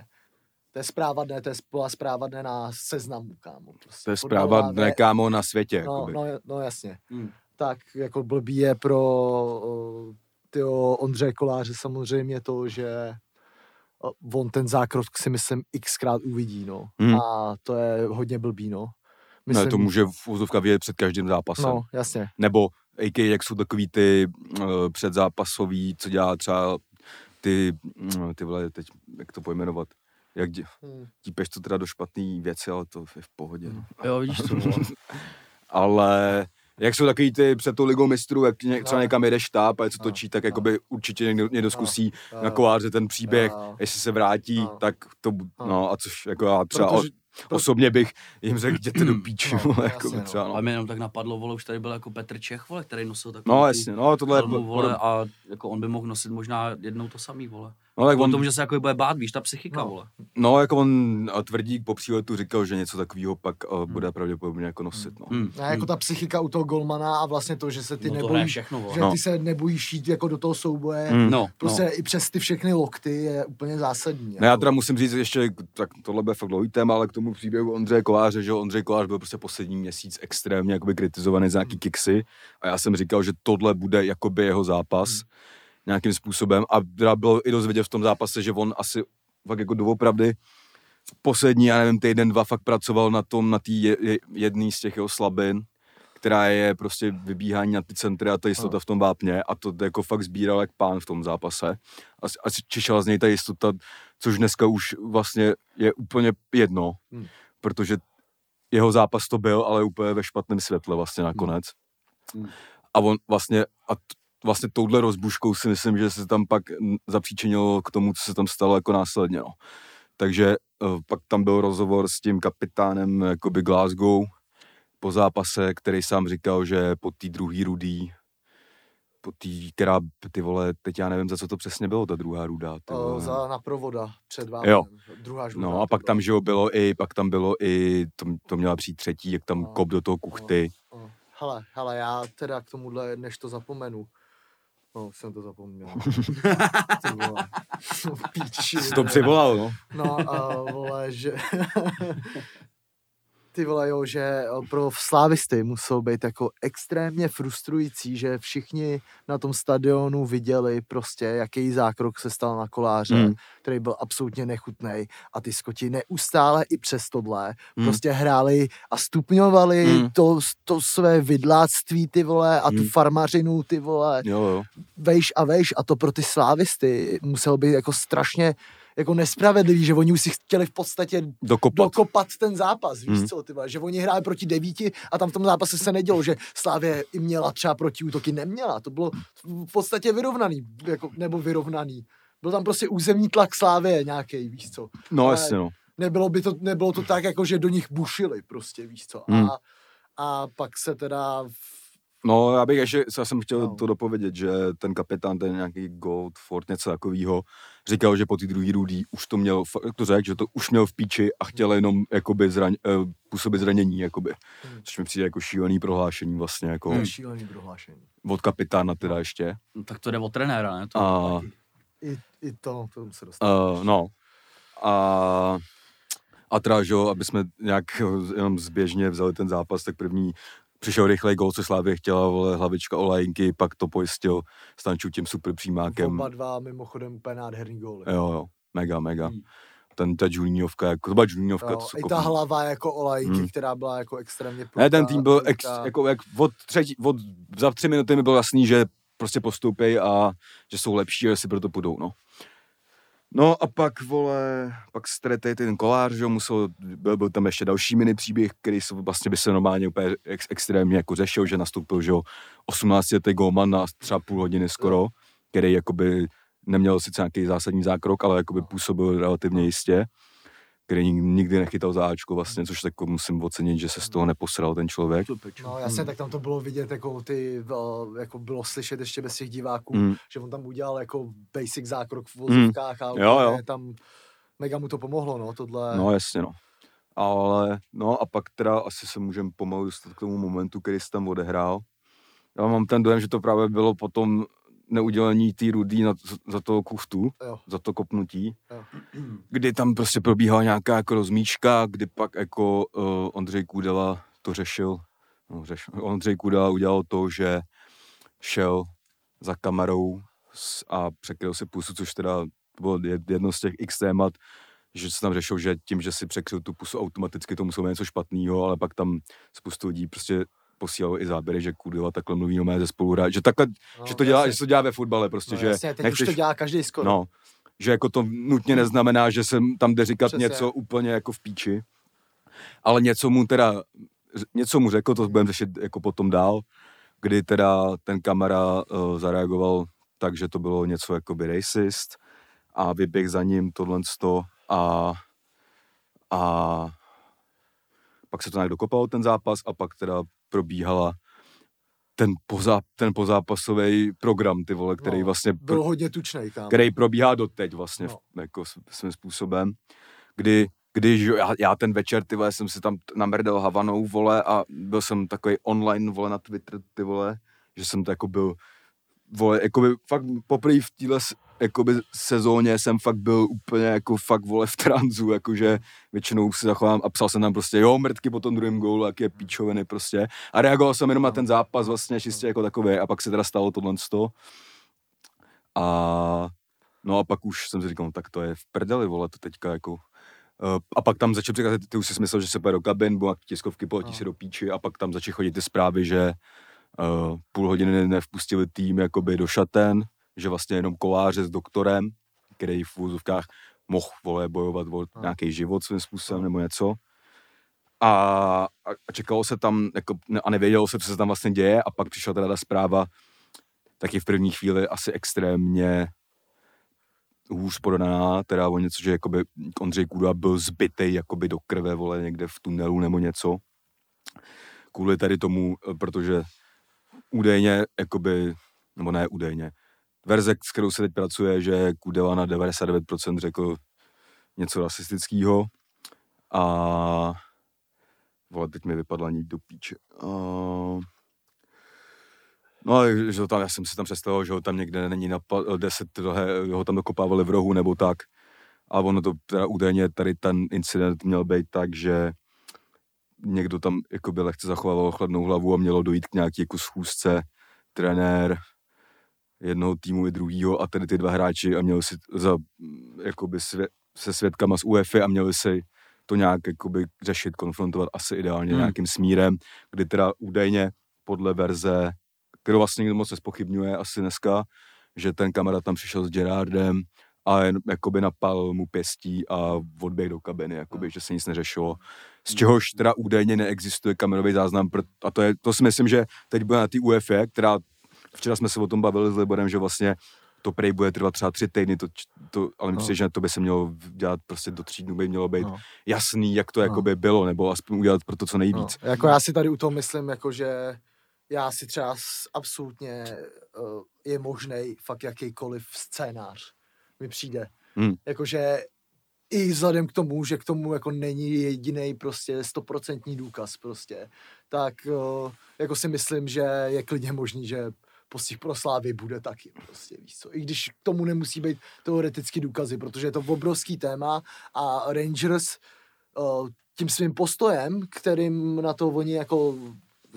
To je zpráva dne, to je byla zpráva dne na seznamu, kámo. Prostě. To je zpráva Podle- ne kámo na světě. No, jakoby. no, no, jasně. Hmm. Tak jako blbý je pro uh, tyho Ondřeje Koláře samozřejmě to, že eh, on ten zákrok si myslím xkrát uvidí, no. Hmm. A to je hodně blbý, no. ne, to může v úzovka vidět před každým zápasem. No, jasně. Nebo AK, jak jsou takový ty uh, předzápasový, co dělá třeba ty, mm, ty vole, teď, jak to pojmenovat, jak dě, Hmm. típeš to teda do špatný věci, ale to je v pohodě. No. Jo, vidíš to, vole. Ale jak jsou takový ty před tou ligou mistrů, jak ně, třeba No. někam jede štáb a něco No, točí, tak no. jakoby určitě někdo, někdo zkusí na koláře ten příběh, jestli se vrátí, tak to, No. a což jako já třeba Protože- o, osobně bych jim řekl, jděte do píči, No, vole, jasně, jako no. třeba, no. Ale mi jenom tak napadlo, vole, už tady byl jako Petr Čech, vole, který nosil takovou No jasně, no tohle je, helmu, vole, a jako on by mohl nosit možná jednou to samý, vole. No, tak on, tomu, že se jako bude bát, víš, ta psychika, No. vole. No, jako on a tvrdík po příletu říkal, že něco takového pak uh, bude pravděpodobně jako nosit, no. Hmm. Ne, jako ta psychika u toho golmana a vlastně to, že se ty no nebojíš, všechno, vole. že No. ty se nebojíš jít jako do toho souboje, Hmm. No, prostě no. i přes ty všechny lokty je úplně zásadní. No já jako. teda musím říct ještě, tak tohle bude fakt dlouhý téma, ale k tomu příběhu Ondřeje Koláře, že Ondřej Kolář byl prostě poslední měsíc extrémně jakoby kritizovaný za nějaký kiksy a já jsem říkal, že tohle bude jakoby jeho zápas nějakým způsobem a teda bylo i dost vidět v tom zápase, že on asi fakt jako doopravdy poslední, já nevím, týden, dva fakt pracoval na tom, na té je, je, jedný z těch jeho slabin, která je prostě vybíhání na ty centry a ta jistota v tom vápně a to jako fakt sbíral jak pán v tom zápase a, a čišela z něj ta jistota, což dneska už vlastně je úplně jedno, Hmm. protože jeho zápas to byl, ale úplně ve špatném světle vlastně nakonec. Hmm. A on vlastně, a vlastně touhle rozbuškou si myslím, že se tam pak zapříčinilo k tomu, co se tam stalo jako následně, no. Takže uh, pak tam byl rozhovor s tím kapitánem jakoby Glasgow po zápase, který sám říkal, že po té druhé rudý, po té, která, ty vole, teď já nevím, za co to přesně bylo, ta druhá ruda. Ty vole. za na provoda před vámi. Jo. Druhá žluta. No a pak tam, že jo, bylo i, pak tam bylo i, to, to měla přijít třetí, jak tam No. kop do toho kuchty. O, Hele, hele, já teda k tomuhle, než to zapomenu, No, už jsem to zapomněl. Jsi to přivolal, no. No, a vole, že... ty vole, jo, že eh, pro slávisty muselo být jako extrémně frustrující, že všichni na tom stadionu viděli prostě, jaký zákrok se stal na koláře, mm. který byl absolutně nechutný a ty skoti neustále i přes tohle mm. prostě hráli a stupňovali mm. to, to své vidláctví, ty vole, a tu Hmm. farmařinu, ty vole, Jo, jo. vejš a vejš a to pro ty slávisty muselo být jako strašně jako nespravedlivý, že oni už si chtěli v podstatě Dokopat. dokopat ten zápas, víš Hmm. co, ty vole, že oni hráli proti devíti a tam v tom zápase se nedělo, že Slávě i měla třeba proti útoky, neměla, to bylo v podstatě vyrovnaný, jako, nebo vyrovnaný. Byl tam prostě územní tlak Slávě nějaký, víš co. No, Ale jasně, no. Nebylo, by to, nebylo to tak, jako že do nich bušili prostě, víš co. Hmm. A, a pak se teda v- No, já bych ještě, já jsem chtěl No. to dopovědět, že ten kapitán, ten nějaký Goldford, něco takového, říkal, že po té druhé rudý už to měl, to řekl, že to už měl v píči a chtěl jenom jakoby zraň, uh, působit zranění, jakoby. Hmm. Což mi přijde jako šílený prohlášení vlastně, jako je šílený prohlášení. od kapitána teda ještě. No, tak to jde o trenéra, ne? To A-. I, i to, to se dostalo. Uh, no. A, a teda, že jo, aby jsme nějak jenom zběžně vzali ten zápas, tak první přišel rychlej gol, co Slávě chtěla, vole, hlavička Olajinky, pak to pojistil Stanču tím super přímákem. Oba dva mimochodem úplně nádherný góly. Jo, jo, mega, mega. Hmm. Ten, ta Juniovka, jako, to byla Juniovka, Jo, to I ta hlava jako olajky, Hmm. která byla jako extrémně Ne, ten tým byl, ex, jako, jak od třetí, od, za tři minuty mi bylo jasný, že prostě postoupej a že jsou lepší a že si proto půjdou, no. No a pak, vole, pak stretej ten kolář, že musel, byl, byl tam ještě další mini příběh, který se vlastně by se normálně úplně ex, extrémně jako řešil, že nastoupil, že jo, 18 letý golman na třeba půl hodiny skoro, který jakoby neměl sice nějaký zásadní zákrok, ale jakoby působil relativně jistě, který nik- nikdy nechytal za Ačko vlastně, což jako musím ocenit, že se z toho neposral ten člověk. No jasně, tak tam to bylo vidět, jako ty, eh, jako bylo slyšet ještě bez těch diváků, Mm. že on tam udělal jako basic zákrok v Mm. vozovkách a Jo, jo. tam mega mu to pomohlo, no, tohle. No jasně, no. Ale, no a pak teda asi se můžeme pomalu dostat k tomu momentu, který se tam odehrál. Já mám ten dojem, že to právě bylo potom neudělení té rudý na, za toho kuftu, Jo. za to kopnutí, Jo. kdy tam prostě probíhala nějaká jako rozmíčka, kdy pak jako uh, Ondřej Kůdela to řešil, no, řeš, Ondřej Kůdela udělal to, že šel za kamerou a překryl si pusu, což teda bylo jed- jedno z těch x témat, že se tam řešil, že tím, že si překryl tu pusu automaticky, to muselo být něco špatného, ale pak tam spoustu lidí prostě posílalo i záběry, že Kudela takhle mluví o mé ze spolu že takhle, No, že to dělá, jasně. že se to dělá ve fotbale prostě, no, že jasně, teď nechceš, už to dělá každý skoro. no, že jako to nutně neznamená, že jsem tam jde říkat Přesně. něco úplně jako v píči, ale něco mu teda, něco mu řekl, to budeme řešit jako potom dál, kdy teda ten kamera uh, zareagoval tak, že to bylo něco jako by racist a vyběh za ním tohle a, a pak se to nějak dokopalo ten zápas a pak teda probíhala ten, pozá, ten pozápasový program, ty vole, který No, vlastně Byl hodně tučnej, kámo. který probíhá doteď vlastně No. jako svým způsobem, kdy, když já, já, ten večer, ty vole, jsem si tam namrdal Havanou, vole, a byl jsem takový online, vole, na Twitter, ty vole, že jsem to jako byl, vole, jakoby fakt poprvé v téhle jakoby sezóně jsem fakt byl úplně jako fakt, vole, v tranzu, jakože většinou si zachovám a psal jsem tam prostě, jo, mrtky po tom druhém gólu, jak je píčoviny prostě. A reagoval jsem jenom na ten zápas vlastně čistě jako takový a pak se teda stalo tohle sto. A no a pak už jsem si říkal, no, tak to je v prdeli, vole, to teďka jako... Uh, a pak tam začal přicházet, ty už si myslel, že se půjde do kabin, bo tiskovky poletí No. se do píči a pak tam začaly chodit ty zprávy, že uh, půl hodiny nevpustili tým jakoby do šaten, že vlastně jenom koláře s doktorem, který v úzovkách mohl vole, bojovat o No. nějaký život svým způsobem nebo něco. A, a čekalo se tam, jako, a nevědělo se, co se tam vlastně děje a pak přišla teda ta zpráva, taky v první chvíli asi extrémně hůř podaná, teda o něco, že jakoby Ondřej Kůda byl zbytej jakoby do krve, vole, někde v tunelu nebo něco. Kvůli tady tomu, eh, protože údajně, jakoby, nebo ne údajně, verze, s kterou se teď pracuje, že Kudela na 99% řekl něco rasistického a vole, teď mi vypadla ní do píče. Uh, No, ale že tam, já jsem si tam představil, že ho tam někde není na pa- 10, tohle, ho tam dokopávali v rohu nebo tak. A ono to teda údajně tady ten incident měl být tak, že někdo tam jakoby lehce zachovával chladnou hlavu a mělo dojít k nějaký jako schůzce, trenér jednoho týmu i druhýho a tedy ty dva hráči a měli si za, jakoby svě, se svědkama z UEFA a měli si to nějak jakoby řešit, konfrontovat asi ideálně hmm. nějakým smírem, kdy teda údajně podle verze, kterou vlastně nikdo moc nespochybňuje asi dneska, že ten kamarád tam přišel s Gerardem a jen jakoby napal mu pěstí a odběh do kabiny, jakoby, že se nic neřešilo. Z čehož teda údajně neexistuje kamerový záznam a to, je, to si myslím, že teď bude na té UEFA, která včera jsme se o tom bavili s Liborem, že vlastně to prej bude trvat třeba tři týdny, to, to, ale myslím, no. že to by se mělo dělat prostě do tří dnů, by mělo být no. jasný, jak to no. jakoby bylo, nebo aspoň udělat pro to co nejvíc. No. Jako já si tady u toho myslím, jako že já si třeba absolutně uh, je možný fakt jakýkoliv scénář mi přijde. Hmm. Jakože i vzhledem k tomu, že k tomu jako není jediný prostě stoprocentní důkaz prostě, tak uh, jako si myslím, že je klidně možný, že postih pro Slávy bude taky prostě, víš co. I když k tomu nemusí být teoreticky důkazy, protože je to obrovský téma a Rangers uh, tím svým postojem, kterým na to oni jako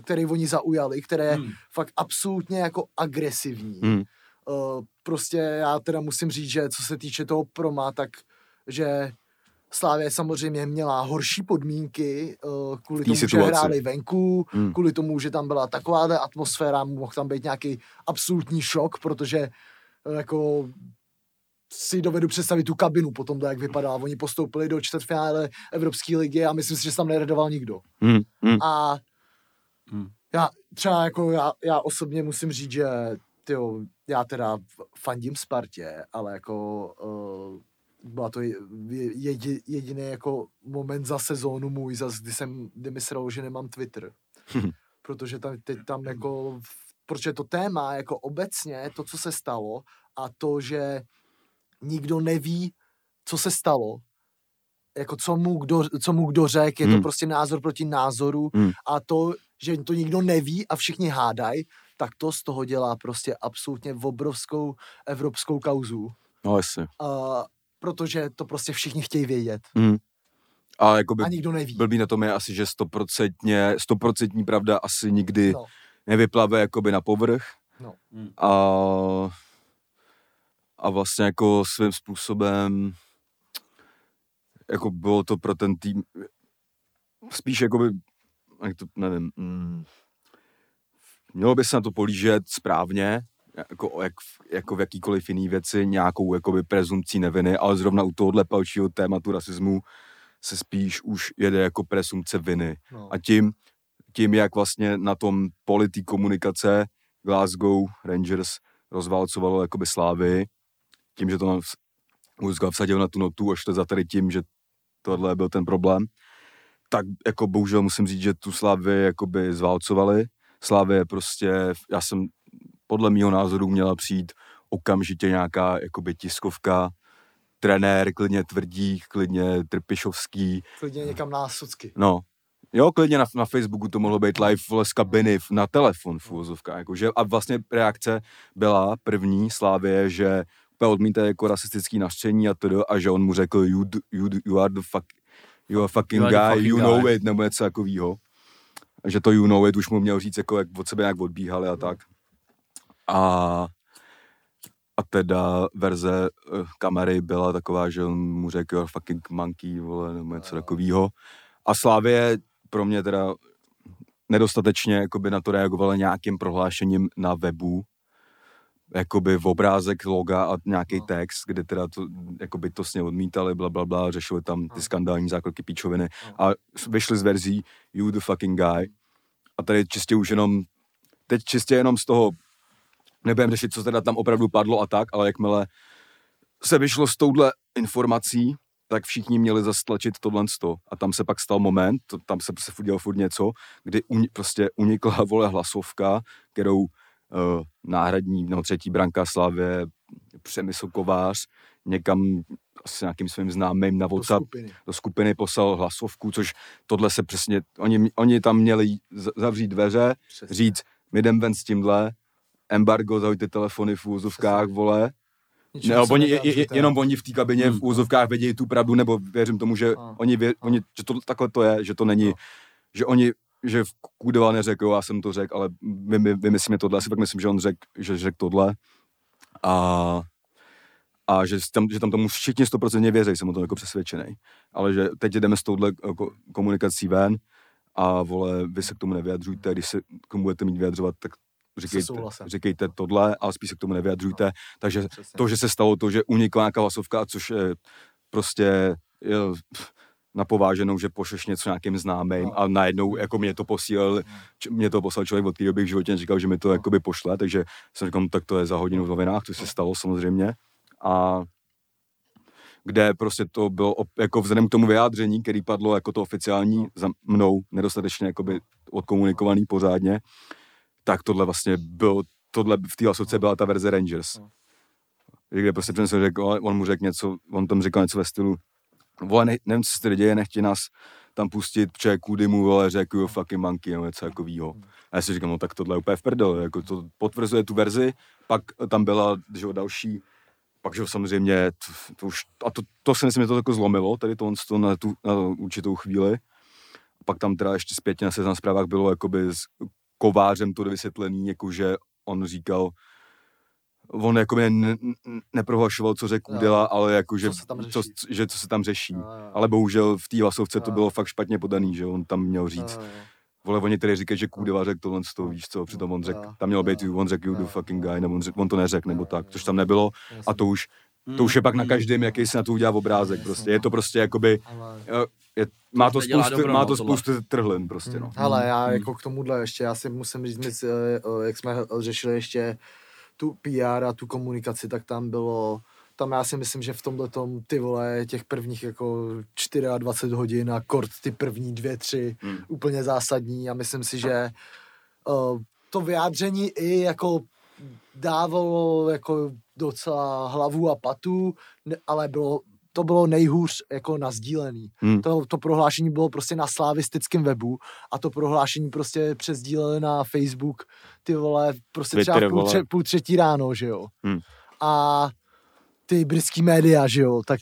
který oni zaujali, které je hmm. fakt absolutně jako agresivní. Hmm. Uh, prostě já teda musím říct, že co se týče toho proma, tak že Slávě samozřejmě měla horší podmínky uh, kvůli tomu, situaci. že hráli venku, hmm. kvůli tomu, že tam byla taková atmosféra, mohl tam být nějaký absolutní šok, protože uh, jako si dovedu představit tu kabinu potom, jak vypadá. Oni postoupili do čtvrtfinále Evropské ligy a myslím si, že se tam neredoval nikdo. Hmm. Hmm. A hmm. já třeba jako já, já osobně musím říct, že tyjo, já teda fandím Spartě, ale jako uh, byla to jedi, jediný jako moment za sezónu můj, zas, kdy jsem, kdy myslel, že nemám Twitter. Protože tam, teď tam jako, protože to téma jako obecně, to, co se stalo a to, že nikdo neví, co se stalo, jako co mu kdo, co mu kdo řek, je hmm. to prostě názor proti názoru hmm. a to, že to nikdo neví a všichni hádají, tak to z toho dělá prostě absolutně obrovskou evropskou kauzu. No jasně. A, protože to prostě všichni chtějí vědět. Mm. A, jakoby a nikdo neví. Blbý na tom je asi, že stoprocentně, stoprocentní pravda asi nikdy no. nevyplave jakoby na povrch. No. Mm. A, a vlastně jako svým způsobem jako bylo to pro ten tým spíš jakoby, jak to, nevím, mm, mělo by se na to polížet správně, jako, jak, jako v jakýkoliv jiný věci nějakou jakoby prezumcí neviny, ale zrovna u tohohle palčího tématu rasismu se spíš už jede jako presumce viny. No. A tím, tím, jak vlastně na tom politý komunikace Glasgow Rangers rozválcovalo jakoby slávy, tím, že to nám Uzga vsadil na tu notu, až to za tady tím, že tohle byl ten problém, tak jako bohužel musím říct, že tu slávy jakoby zválcovali. Slávy je prostě, já jsem podle mého názoru měla přijít okamžitě nějaká jakoby tiskovka, trenér, klidně Tvrdík, klidně Trpišovský. Klidně někam na Sucky. No, Jo, klidně na, na Facebooku to mohlo být live vole, z kabiny na telefon v úvozovkách. Jakože, a vlastně reakce byla první Slávě, že úplně odmíte jako rasistický nařčení a to a že on mu řekl you, you, you are the fuck, you are fucking you guy, fucking you know guy. it, nebo něco takového. Že to you know it už mu měl říct, jako jak od sebe nějak odbíhali a tak. A, a teda verze uh, kamery byla taková, že on mu řekl fucking monkey, vole, nebo něco takového. A Slávě pro mě teda nedostatečně jakoby na to reagovala nějakým prohlášením na webu, jakoby v obrázek, loga a nějaký no. text, kde teda to, jakoby to s ně odmítali, bla, bla, bla, řešili tam ty no. skandální zákroky píčoviny no. a vyšli z verzí You the fucking guy a tady čistě už jenom, teď čistě jenom z toho nebudeme řešit, co teda tam opravdu padlo a tak, ale jakmile se vyšlo s touhle informací, tak všichni měli zastlačit tohle sto. A tam se pak stal moment, to, tam se prostě udělal furt něco, kdy un, prostě unikla vole hlasovka, kterou uh, náhradní, nebo třetí branka Slavě, Přemysl Kovář, někam s nějakým svým známým na WhatsApp do skupiny. do skupiny poslal hlasovku, což tohle se přesně, oni, oni tam měli zavřít dveře, přesně. říct, my jdem ven s tímhle, embargo, zaujte telefony v úzovkách, vole. Ne, oni, je, je, jenom oni v té kabině hmm. v úzovkách vědějí tu pravdu, nebo věřím tomu, že, oni, vě, oni, že to takhle to je, že to není, no. že oni, že v Kudeva neřekl, já jsem to řekl, ale vy, vy, vymyslíme tohle, asi tak myslím, že on řekl, že řekl tohle. A a že tam, že tam tomu všichni 100% věří, jsem o tom jako přesvědčený. Ale že teď jdeme s touhle jako komunikací ven a vole, vy se k tomu nevyjadřujte, když se k tomu budete mít vyjadřovat, tak říkejte, říkejte tohle, ale spíš se k tomu nevyjadřujte. No, Takže přesně. to, že se stalo to, že unikla nějaká hlasovka, což je prostě je, na pováženou, že pošleš něco nějakým známým no. a najednou jako mě to posílal, no. mě to poslal člověk od té doby v životě říkal, že mi to no. jakoby pošle, takže jsem říkal, no, tak to je za hodinu v novinách, to se stalo samozřejmě a kde prostě to bylo jako vzhledem k tomu vyjádření, který padlo jako to oficiální za mnou, nedostatečně jakoby odkomunikovaný pořádně, tak tohle vlastně bylo, tohle v té hlasovce byla ta verze Rangers. Kde prostě se řekl, on mu řekl něco, on tam říkal něco ve stylu, vole, ne, nevím, co se tady děje, nechtějí nás tam pustit, protože kudy mu, vole, řekl, jo, fucking monkey, nebo něco takového. A já si říkám, no tak tohle je úplně v prdel, jako to potvrzuje tu verzi, pak tam byla, že další, pak, že samozřejmě, to, to už, a to, to se myslím, že to jako zlomilo, tady to, to na, tu, na určitou chvíli. A pak tam teda ještě zpětně na seznam zprávách bylo jakoby s kovářem to vysvětlený, jako že on říkal, on jako ne, neprohlašoval, co řekl Kudela, ale jako, že co, co, že co se tam řeší. No, ale bohužel v té hlasovce to bylo fakt špatně podaný, že on tam měl říct. Vole, oni tedy říkají, že Kudela řekl tohle z toho, víš co, přitom on řekl, tam mělo být, on řekl, you the fucking guy, nebo on, řek, on to neřekl, nebo tak, což tam nebylo. A to už, to už je pak na mm. každém, jaký si na to udělá obrázek, prostě. Je to prostě jakoby, je, má to spoustu, má to spoustu trhlin prostě, no. Hele, já mm. jako k tomuhle ještě, já si musím říct, my, eh, jak jsme řešili ještě tu PR a tu komunikaci, tak tam bylo, tam já si myslím, že v tomhle tom ty vole těch prvních jako 24 hodin a kort ty první dvě, tři hmm. úplně zásadní a myslím si, že uh, to vyjádření i jako dávalo jako docela hlavu a patu, ale bylo to bylo nejhůř jako nazdílený. Hmm. To, to prohlášení bylo prostě na slavistickém webu a to prohlášení prostě přesdíleli na Facebook ty vole, prostě Twitter, třeba půl, tře, půl třetí ráno, že jo. Hmm. A ty britský média, že jo, tak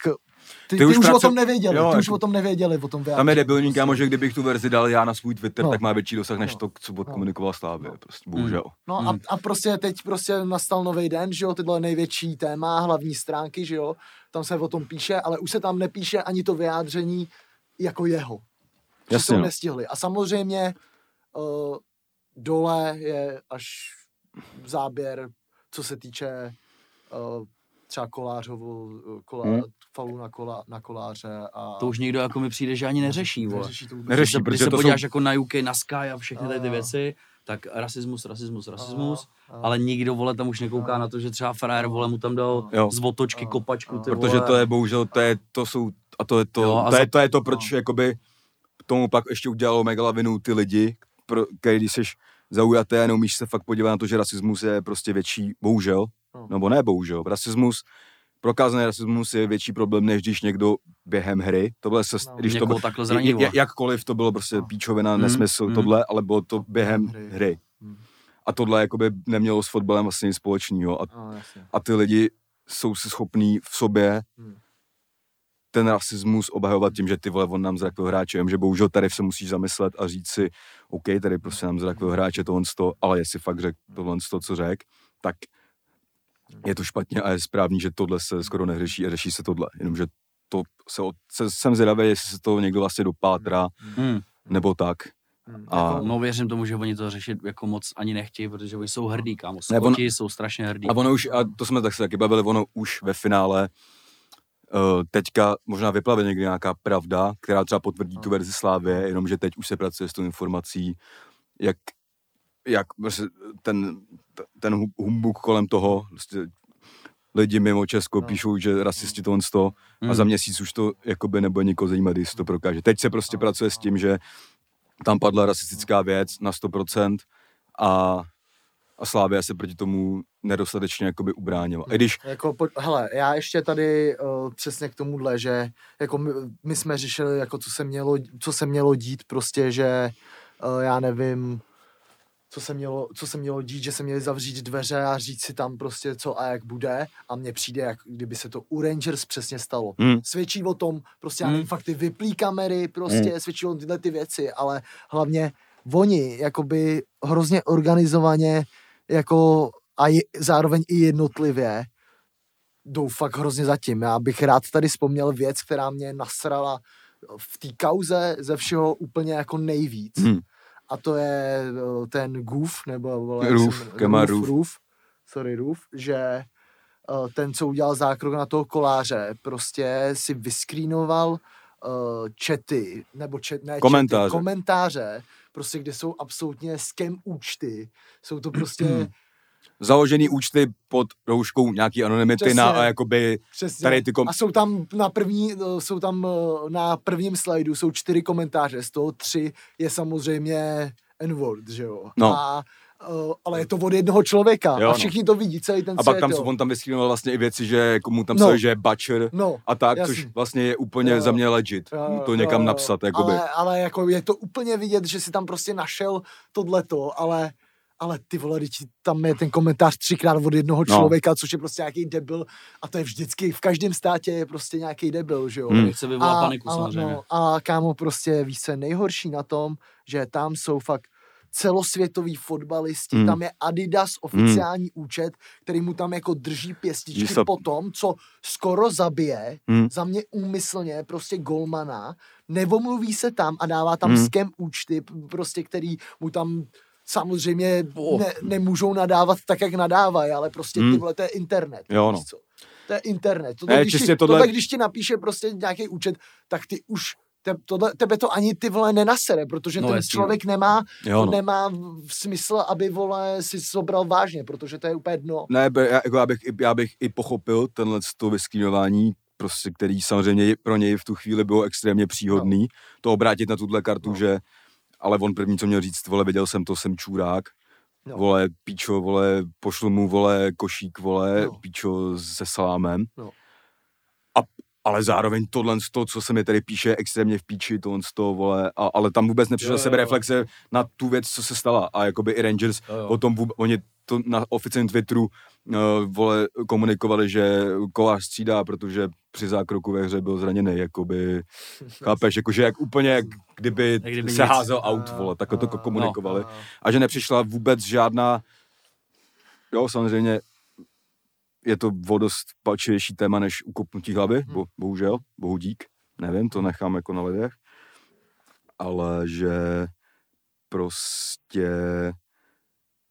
ty, ty, ty už, už pracu... o tom nevěděli, jo, ty už jako- o tom nevěděli, o tom vyjádření. Tam je debilní, prostě. kámo, že kdybych tu verzi dal já na svůj Twitter, no. tak má větší dosah, než no. to, co odkomunikoval Slávě, no. prostě, bohužel. No hmm. a, a, prostě teď prostě nastal nový den, že jo, tyhle největší téma, hlavní stránky, že jo, tam se o tom píše, ale už se tam nepíše ani to vyjádření jako jeho. Jasně, to no. nestihli. A samozřejmě uh, dole je až záběr, co se týče uh, třeba Kolářovu, kolá, hmm. Falu na, kola, na koláře. A... To už nikdo jako mi přijde, že ani neřeší. Vole. Neřeší, to neřeší Když se podíváš jsou... jako na UK, na Sky a všechny tady ty věci, tak rasismus, rasismus, rasismus, a, a, ale nikdo, vole, tam už nekouká a, na to, že třeba frajer, vole, mu tam dal jo. z otočky, kopačku, ty Protože vole. to je, bohužel, to je, to jsou, a to je to, jo, to, za... je, to je to, proč, no. jakoby, tomu pak ještě udělalo megalavinu ty lidi, pro, který, když jsi zaujaté a neumíš se fakt podívat na to, že rasismus je prostě větší, bohužel, no. nebo ne bohužel, rasismus prokázaný rasismus je větší problém, než když někdo během hry, tohle se, no, když to bylo, takhle zraní, jakkoliv to bylo prostě no. píčovina, mm, nesmysl, mm. tohle, ale bylo to během hry. hry. Mm. A tohle jakoby nemělo s fotbalem vlastně nic společného. A, no, a ty lidi jsou si schopní v sobě mm. ten rasismus obhajovat tím, že ty vole, on nám zrakl hráče, že bohužel tady se musíš zamyslet a říct si, OK, tady prostě nám zrakl hráče tohle, ale jestli fakt řekl tohle, co řekl, tak je to špatně a je správný, že tohle se skoro neřeší a řeší se tohle. Jenomže to se, se jsem zvědavý, jestli se to někdo vlastně dopátrá, hmm. nebo tak. Hmm. A... Jako, no věřím tomu, že oni to řešit jako moc ani nechtějí, protože oni jsou hrdí, kámo. Skoti on... jsou strašně hrdí. A ono už, a to jsme tak se taky bavili, ono už ve finále uh, teďka možná vyplave někdy nějaká pravda, která třeba potvrdí no. tu verzi Slávě, jenomže teď už se pracuje s tou informací, jak, jak ten ten humbuk kolem toho, prostě lidi mimo Česko no. píšou, že rasisti to to a za hmm. měsíc už to jakoby nebude nikoho zajímat, jestli to prokáže. Teď se prostě pracuje s tím, že tam padla rasistická věc na 100% a, a Slávia se proti tomu nedostatečně jakoby ubránila. I když... Jako, po, hele, já ještě tady uh, přesně k tomuhle, že jako my, my jsme řešili, jako co se mělo, co se mělo dít, prostě, že uh, já nevím, co se, mělo, co se mělo dít, že se měli zavřít dveře a říct si tam prostě co a jak bude a mně přijde, jak kdyby se to u Rangers přesně stalo. Hmm. Svědčí o tom, prostě já Hmm. nevím, fakt ty vyplý kamery, prostě Hmm. svědčí o tyhle ty věci, ale hlavně oni jakoby hrozně organizovaně jako a je, zároveň i jednotlivě jdou fakt hrozně zatím. Já bych rád tady vzpomněl věc, která mě nasrala v té kauze ze všeho úplně jako nejvíc. Hmm. A to je eh, ten Goof, nebo vole, Roof, Kemar Roof, Roof. Roof, sorry Roof, že eh, ten, co udělal zákrok na toho koláře, prostě si vyskrýnoval uh, čety, nebo čet, ne, Komentáře. Čety, komentáře, prostě kde jsou absolutně scam účty. Jsou to prostě Založený účty pod rouškou nějaký anonymity Přesně. na a jakoby Přesně. Tady ty kom- A jsou tam na první, jsou tam eh, na prvním slajdu jsou čtyři komentáře, z toho tři je samozřejmě N-word, že jo. No. A, eh, ale je to od jednoho člověka Jo, a no. všichni to vidí, celý ten a svět, pak tam jo. on tam vyskynoval vlastně i věci, že jako mu tam No. psali, že je butcher No, a tak, jasný. což vlastně je úplně Jo. za mě legit. Jo, to někam jo. napsat, jakoby. Ale, ale jako je to úplně vidět, že si tam prostě našel tohleto, ale ale ty vole, teď tam je ten komentář třikrát od jednoho No. člověka, což je prostě nějaký debil a to je vždycky, v každém státě je prostě nějaký debil, že jo. Hmm. Nechce vyvolat paniku a, samozřejmě. No, a kámo, prostě víš, co je nejhorší na tom, že tam jsou fakt celosvětoví fotbalisti, Hmm. tam je Adidas oficiální účet, který mu tam jako drží pěstičky se- po tom, co skoro zabije, Hmm. za mě úmyslně prostě golmana, nevomluví se tam a dává tam Hmm. scam účty, prostě který mu tam samozřejmě Oh. ne, nemůžou nadávat tak, jak nadávají, ale prostě Hmm. tyhle, to je internet. Jo, no. co? To je internet. Tohle, Ne, když, ti, tohle- tohle... když ti napíše prostě nějaký účet, tak ty už te, tohle, tebe to ani ty vole nenasere, protože No, ten jasně, člověk nemá, Jo, no. nemá v smysl, aby vole si sobral vážně, protože to je úplně dno. Ne, já, jako já, bych, i- já bych i pochopil tenhle to vyskýnování, prostě, který samozřejmě pro něj v tu chvíli bylo extrémně příhodný, no. to obrátit na tuhle kartu, No. no. že ale on první, co měl říct, vole, viděl jsem to, jsem čurák, No. vole, píčo, vole, pošlu mu, vole, košík, vole, No. píčo se salámem. No. A, ale zároveň tohle, z toho, co se mi tady píše, extrémně v píči, tohle z toho, vole, a, ale tam vůbec jo. sebe reflexe na tu věc, co se stala. A jakoby i Rangers Jo, jo. o tom vůbec, oni to na oficiálním Twitteru uh, vole, komunikovali, že kolář střídá, protože při zákroku ve hře byl zraněný, jakoby, chápeš, jakože jak úplně, jak kdyby, Jak kdyby se nic. házel out, vole, takhle to komunikovali. a- A že nepřišla vůbec žádná, jo, samozřejmě je to o dost palčivější téma než ukopnutí hlavy, Hmm. bo, bohužel, bohu dík, nevím, to nechám jako na lidech, ale že prostě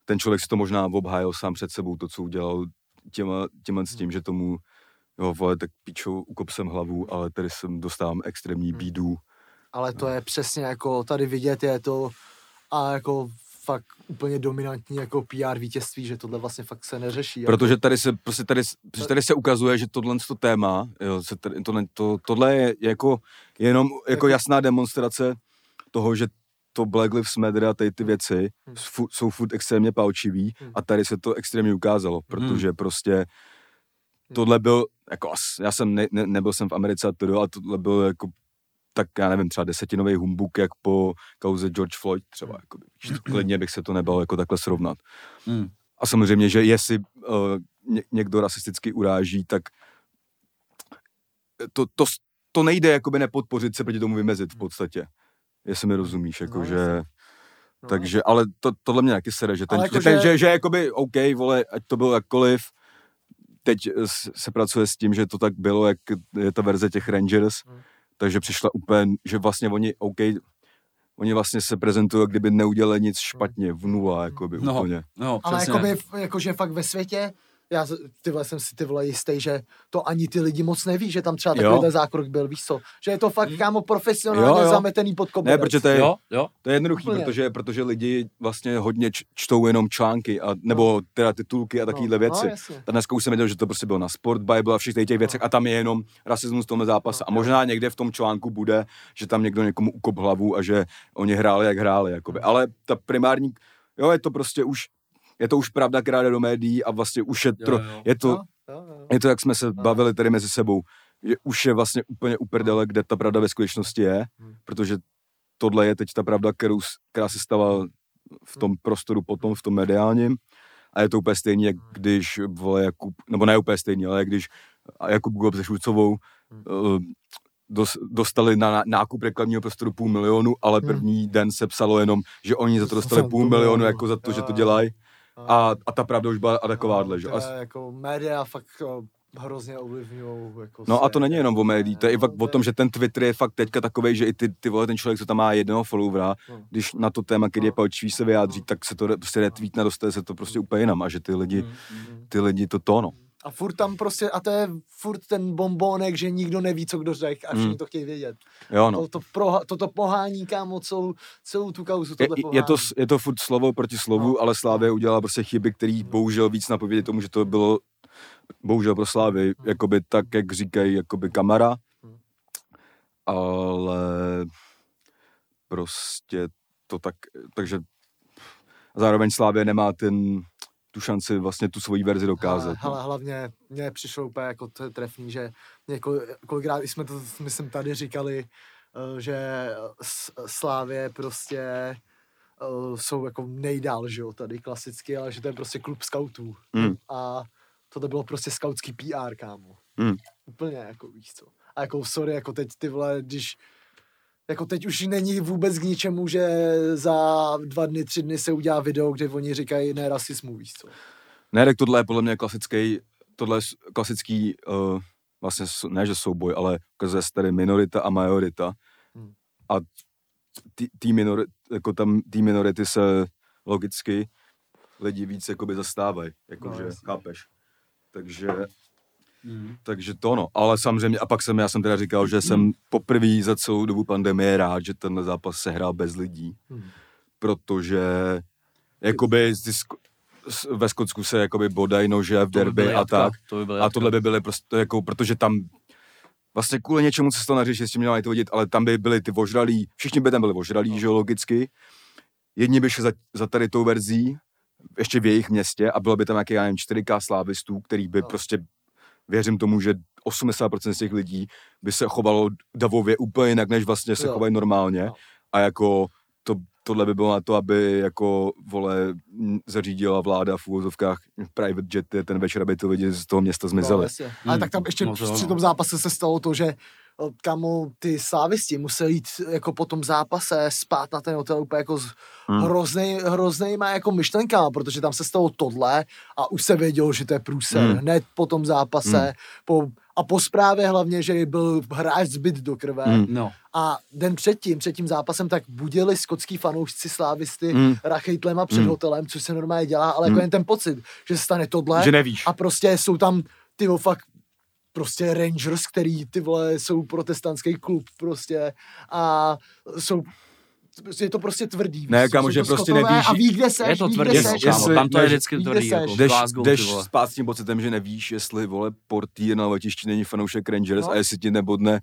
ten člověk si to možná obhájil sám před sebou, to, co udělal těma, těma s tím, že tomu, jo, vole, tak píčou, ukop jsem hlavu, ale tady jsem dostávám extrémní Hmm. bídu. Ale to je přesně jako tady vidět je to a jako fakt úplně dominantní jako PR vítězství, že tohle vlastně fakt se neřeší. jako. Protože tady se, prostě tady, protože tady se ukazuje, že tohle to téma, jo, se tady, tohle, to, tohle je jako jenom Jako- jasná demonstrace toho, že to Black Lives Matter a tady ty věci Hmm. jsou furt extrémně palčivý Hmm. a tady se to extrémně ukázalo, protože prostě tohle byl, jako as- já jsem, ne, ne, nebyl jsem v Americe a to, a tohle byl jako tak já nevím, třeba desetinový humbuk, jak po kauze George Floyd třeba, jako, klidně bych se to nebal jako takhle srovnat. Hmm. A samozřejmě, že jestli uh, ně, někdo rasisticky uráží, tak to, to, to nejde jakoby nepodpořit se proti tomu vymezit v podstatě. Jestli mi rozumíš, jako No, že... No, takže, ale to, tohle mě taky sere, že ten, Ale že, jako, ten, že- že, jakoby, OK, vole, ať to bylo jakkoliv, teď s- se pracuje s tím, že to tak bylo, jak je ta verze těch Rangers, Hmm. takže přišla úplně, že vlastně oni, OK, oni vlastně se prezentují, jak kdyby neudělali nic špatně, v nula, jakoby No, úplně. no, Ale jakoby, jakože fakt ve světě, já ty vole, jsem si ty vole jistý, že to ani ty lidi moc neví, že tam třeba takovýhle zákrok byl, víš co? Že je to fakt, Hmm. kámo, profesionálně Jo, jo. zametený pod koberec. Ne, protože to je, Jo, jo. To je jednoduchý, Úplně. protože, protože lidi vlastně hodně čtou jenom články, a, nebo teda titulky a takovéhle věci. No, jasně. a dneska už jsem věděl, že to prostě bylo na Sport Bible a všech těch věcech a tam je jenom rasismus v tomhle zápase. No, A možná někde v tom článku bude, že tam někdo někomu ukop hlavu a že oni hráli, jak hráli. Jakoby. No. Ale ta primární, jo, je to prostě už, je to už pravda, která jde do médií a vlastně už je, tro, Jo, jo. je to, Jo, jo, jo. je to, jak jsme se bavili tady mezi sebou, že už je vlastně úplně uprdele, kde ta pravda ve skutečnosti je, Hmm. protože tohle je teď ta pravda, kterou, která se stala v tom prostoru potom, v tom mediálním. A je to úplně stejný, jak když vole Jakub, nebo ne úplně stejný, ale jak když Jakub Gob se Šulcovou uh, dos, dostali na nákup reklamního prostoru půl milionu, ale první den se psalo jenom, že oni za to dostali půl milionu, jako za to, že to dělají. A, a ta pravda už byla a takováhle, že? A, jako média fakt hrozně ovlivňují. Jako no a to není jenom o médií, to je i fakt o tom, že ten Twitter je fakt teďka takový, že i ty, ty vole, ten člověk, co tam má jednoho followera, no. když na to téma, který je no. palčivý, se vyjádří, no. tak se to prostě retweetne, dostane se to prostě úplně jinam a že ty lidi, mm, ty lidi to to, no. A furt tam prostě, a to je furt ten bombónek, že nikdo neví, co kdo řekl a všichni mm. to chtějí vědět. Jo, no. To, to, pro, to, to pohání, kámo, celou, celou tu kauzu. Je, je, to, je to furt slovo proti slovu, no. ale Slávě udělala prostě chyby, který bohužel víc napovědí tomu, že to bylo bohužel pro Slávy, hmm. jakoby tak, jak říkají, jakoby kamera, hmm. ale prostě to tak, takže zároveň Slávě nemá ten, tu šanci vlastně tu svoji verzi dokázat. Ale, hlavně mně přišlo úplně jako to trefný, že něko, kolikrát jsme to, myslím, tady říkali, eh, že Slávě prostě eh, jsou jako nejdál, že jo, tady klasicky, ale že to je prostě klub scoutů. Mm. A to bylo prostě skautský PR, kámo. Mm. Úplně, jako víš co. A jako sorry, jako teď ty vole, když jako teď už není vůbec k ničemu, že za dva dny, tři dny se udělá video, kde oni říkají ne rasismu, víš co. Ne, tak tohle je podle mě klasický, tohle je klasický, uh, vlastně ne, že souboj, ale ukazuje se tady minorita a majorita. Hmm. A ty minority, jako tam ty minority se logicky lidi víc jakoby zastávají, jakože, no, chápeš. Takže, mm. takže to no. Ale samozřejmě, a pak jsem, já jsem teda říkal, že jsem poprvé za celou dobu pandemie rád, že tenhle zápas se hrál bez lidí. Mm. Protože jakoby ve Skotsku se jakoby bodají nože v derby by a tak. To by a tohle by byly prostě jako, protože tam vlastně kvůli něčemu se to neřeší, s tím měla to vidět, ale tam by byly ty vožralí, všichni by tam byli vožralí, no. že logicky. Jedni by šli za, za tady tou verzí, ještě v jejich městě a bylo by tam nějaký, já nevím, 4K slávistů, který by no. prostě, věřím tomu, že 80% z těch lidí by se chovalo davově úplně jinak, než vlastně se jo. chovají normálně. No. A jako to, tohle by bylo na to, aby jako, vole, zařídila vláda v úvozovkách private jety ten večer, aby ty lidi z toho města zmizeli. No, hmm. Ale tak tam ještě no, při tom zápase se stalo to, že kamu ty slávisti museli jít jako po tom zápase spát na ten hotel úplně jako hmm. hroznej, hroznej jako myšlenkama, protože tam se stalo tohle a už se vědělo, že to je průser. Hmm. Hned po tom zápase, hmm. po, a po zprávě hlavně, že byl hráč zbyt do krve. Hmm. No. A den předtím, před tím zápasem, tak budili skotský fanoušci slávisty hmm. rachejtlema před hmm. hotelem, což se normálně dělá, ale jako hmm. jako jen ten pocit, že se stane tohle. Že nevíš. A prostě jsou tam ty fakt prostě Rangers, který ty vole jsou protestantský klub prostě a jsou je to prostě tvrdý. Ne, kámo, že prostě nevíš. A ví, kde seš, je to ví, tvrdý, kde seš, jestli, tam to je vždycky tvrdý. Jako jdeš, jdeš spát s tím pocitem, že nevíš, jestli, vole, portýr na letišti není fanoušek Rangers no. a jestli ti nebodne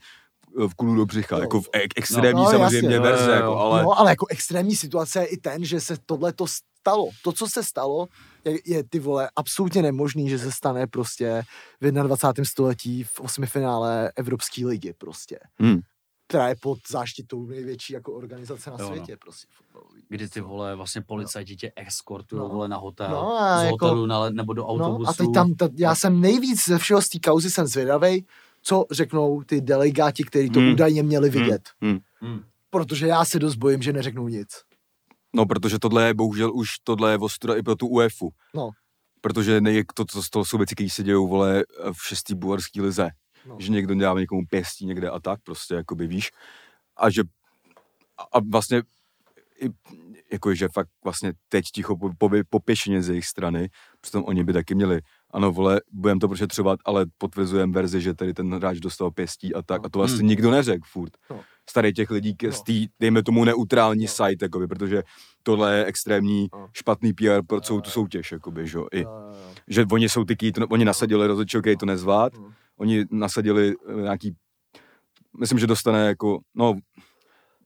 v kulu do břicha, no. jako v ek- extrémní no, no, samozřejmě jasně, verze, no, jako, ale... No, ale jako extrémní situace je i ten, že se tohle to stalo. To, co se stalo, je, je ty vole absolutně nemožný, že se stane prostě v 21. století v osmifinále Evropské ligy prostě. Hmm která je pod záštitou největší jako organizace na jo, no. světě, no. prostě fotbalový. Kdy ty vole, vlastně policajti tě eskortují no. vole na hotel, no, a z jako, hotelu na, nebo do autobusu. No, a teď tam, ta, já jsem nejvíc ze všeho z té kauzy jsem zvědavej, co řeknou ty delegáti, kteří to hmm. údajně měli hmm. vidět. Hmm. Hmm. Protože já se dost bojím, že neřeknou nic. No, protože tohle je, bohužel už tohle je ostuda i pro tu UEFu. No. Protože nej, to, to, to jsou věci, které se dějou, vole, v šestý bulharský lize. No. Že někdo dělá někomu pěstí někde a tak, prostě, jakoby víš. A že, a vlastně, i, jako, že fakt vlastně teď ticho po, po, po pěšině z jejich strany, přitom oni by taky měli ano, vole, budeme to prošetřovat, ale potvrzujeme verzi, že tady ten hráč dostal pěstí a tak. No. A to vlastně hmm. nikdo neřekl furt. No. Starý těch lidí no. z dejme tomu, neutrální no. site, jakoby, protože tohle je extrémní no. špatný PR pro celou tu soutěž, jakoby, že, I, no, že oni jsou ty, to, oni nasadili rozhodčí, okay, to nezvlád, no. oni nasadili eh, nějaký, myslím, že dostane jako, no,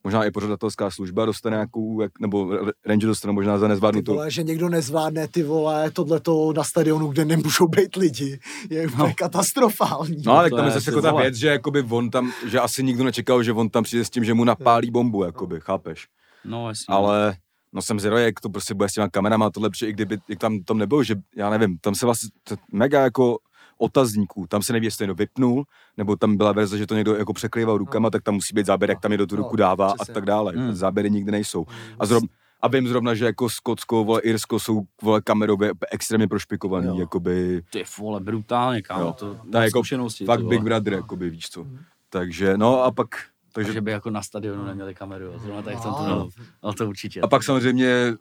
možná i pořadatelská služba dostane nějakou, jak, nebo Ranger dostane možná za nezvládnutou. Ty vole, že někdo nezvládne ty vole, tohleto na stadionu, kde nemůžou být lidi, je no. katastrofální. No ale tam je zase jako ta věc, že jakoby on tam, že asi nikdo nečekal, že on tam přijde s tím, že mu napálí bombu, jakoby, chápeš? No jasně. Ale No jsem zvědavý, jak to prostě bude s těma kamerama a tohle, protože i kdyby jak tam, tam nebylo, že já nevím, tam se vlastně to mega jako otazníků, tam se neví, jestli to někdo vypnul, nebo tam byla verze, že to někdo jako překrýval rukama, No. tak tam musí být záběr, jak tam někdo tu No, ruku dává a přesně. tak dále. Hmm. Záběry nikdy nejsou. Mm, A zrovna, a vím zrovna, že jako Skotsko, vole, Irsko jsou vole kamerově extrémně prošpikovaný, Jo. jakoby, Ty vole, brutálně, kámo, to je jako zkušenosti. fakt Big. Brother, jakoby, víš co. Mhm. Takže, no a pak, Takže takže, by jako na stadionu neměli kameru, zrovna tak v tom No. tunelu. Ale to určitě. a pak samozřejmě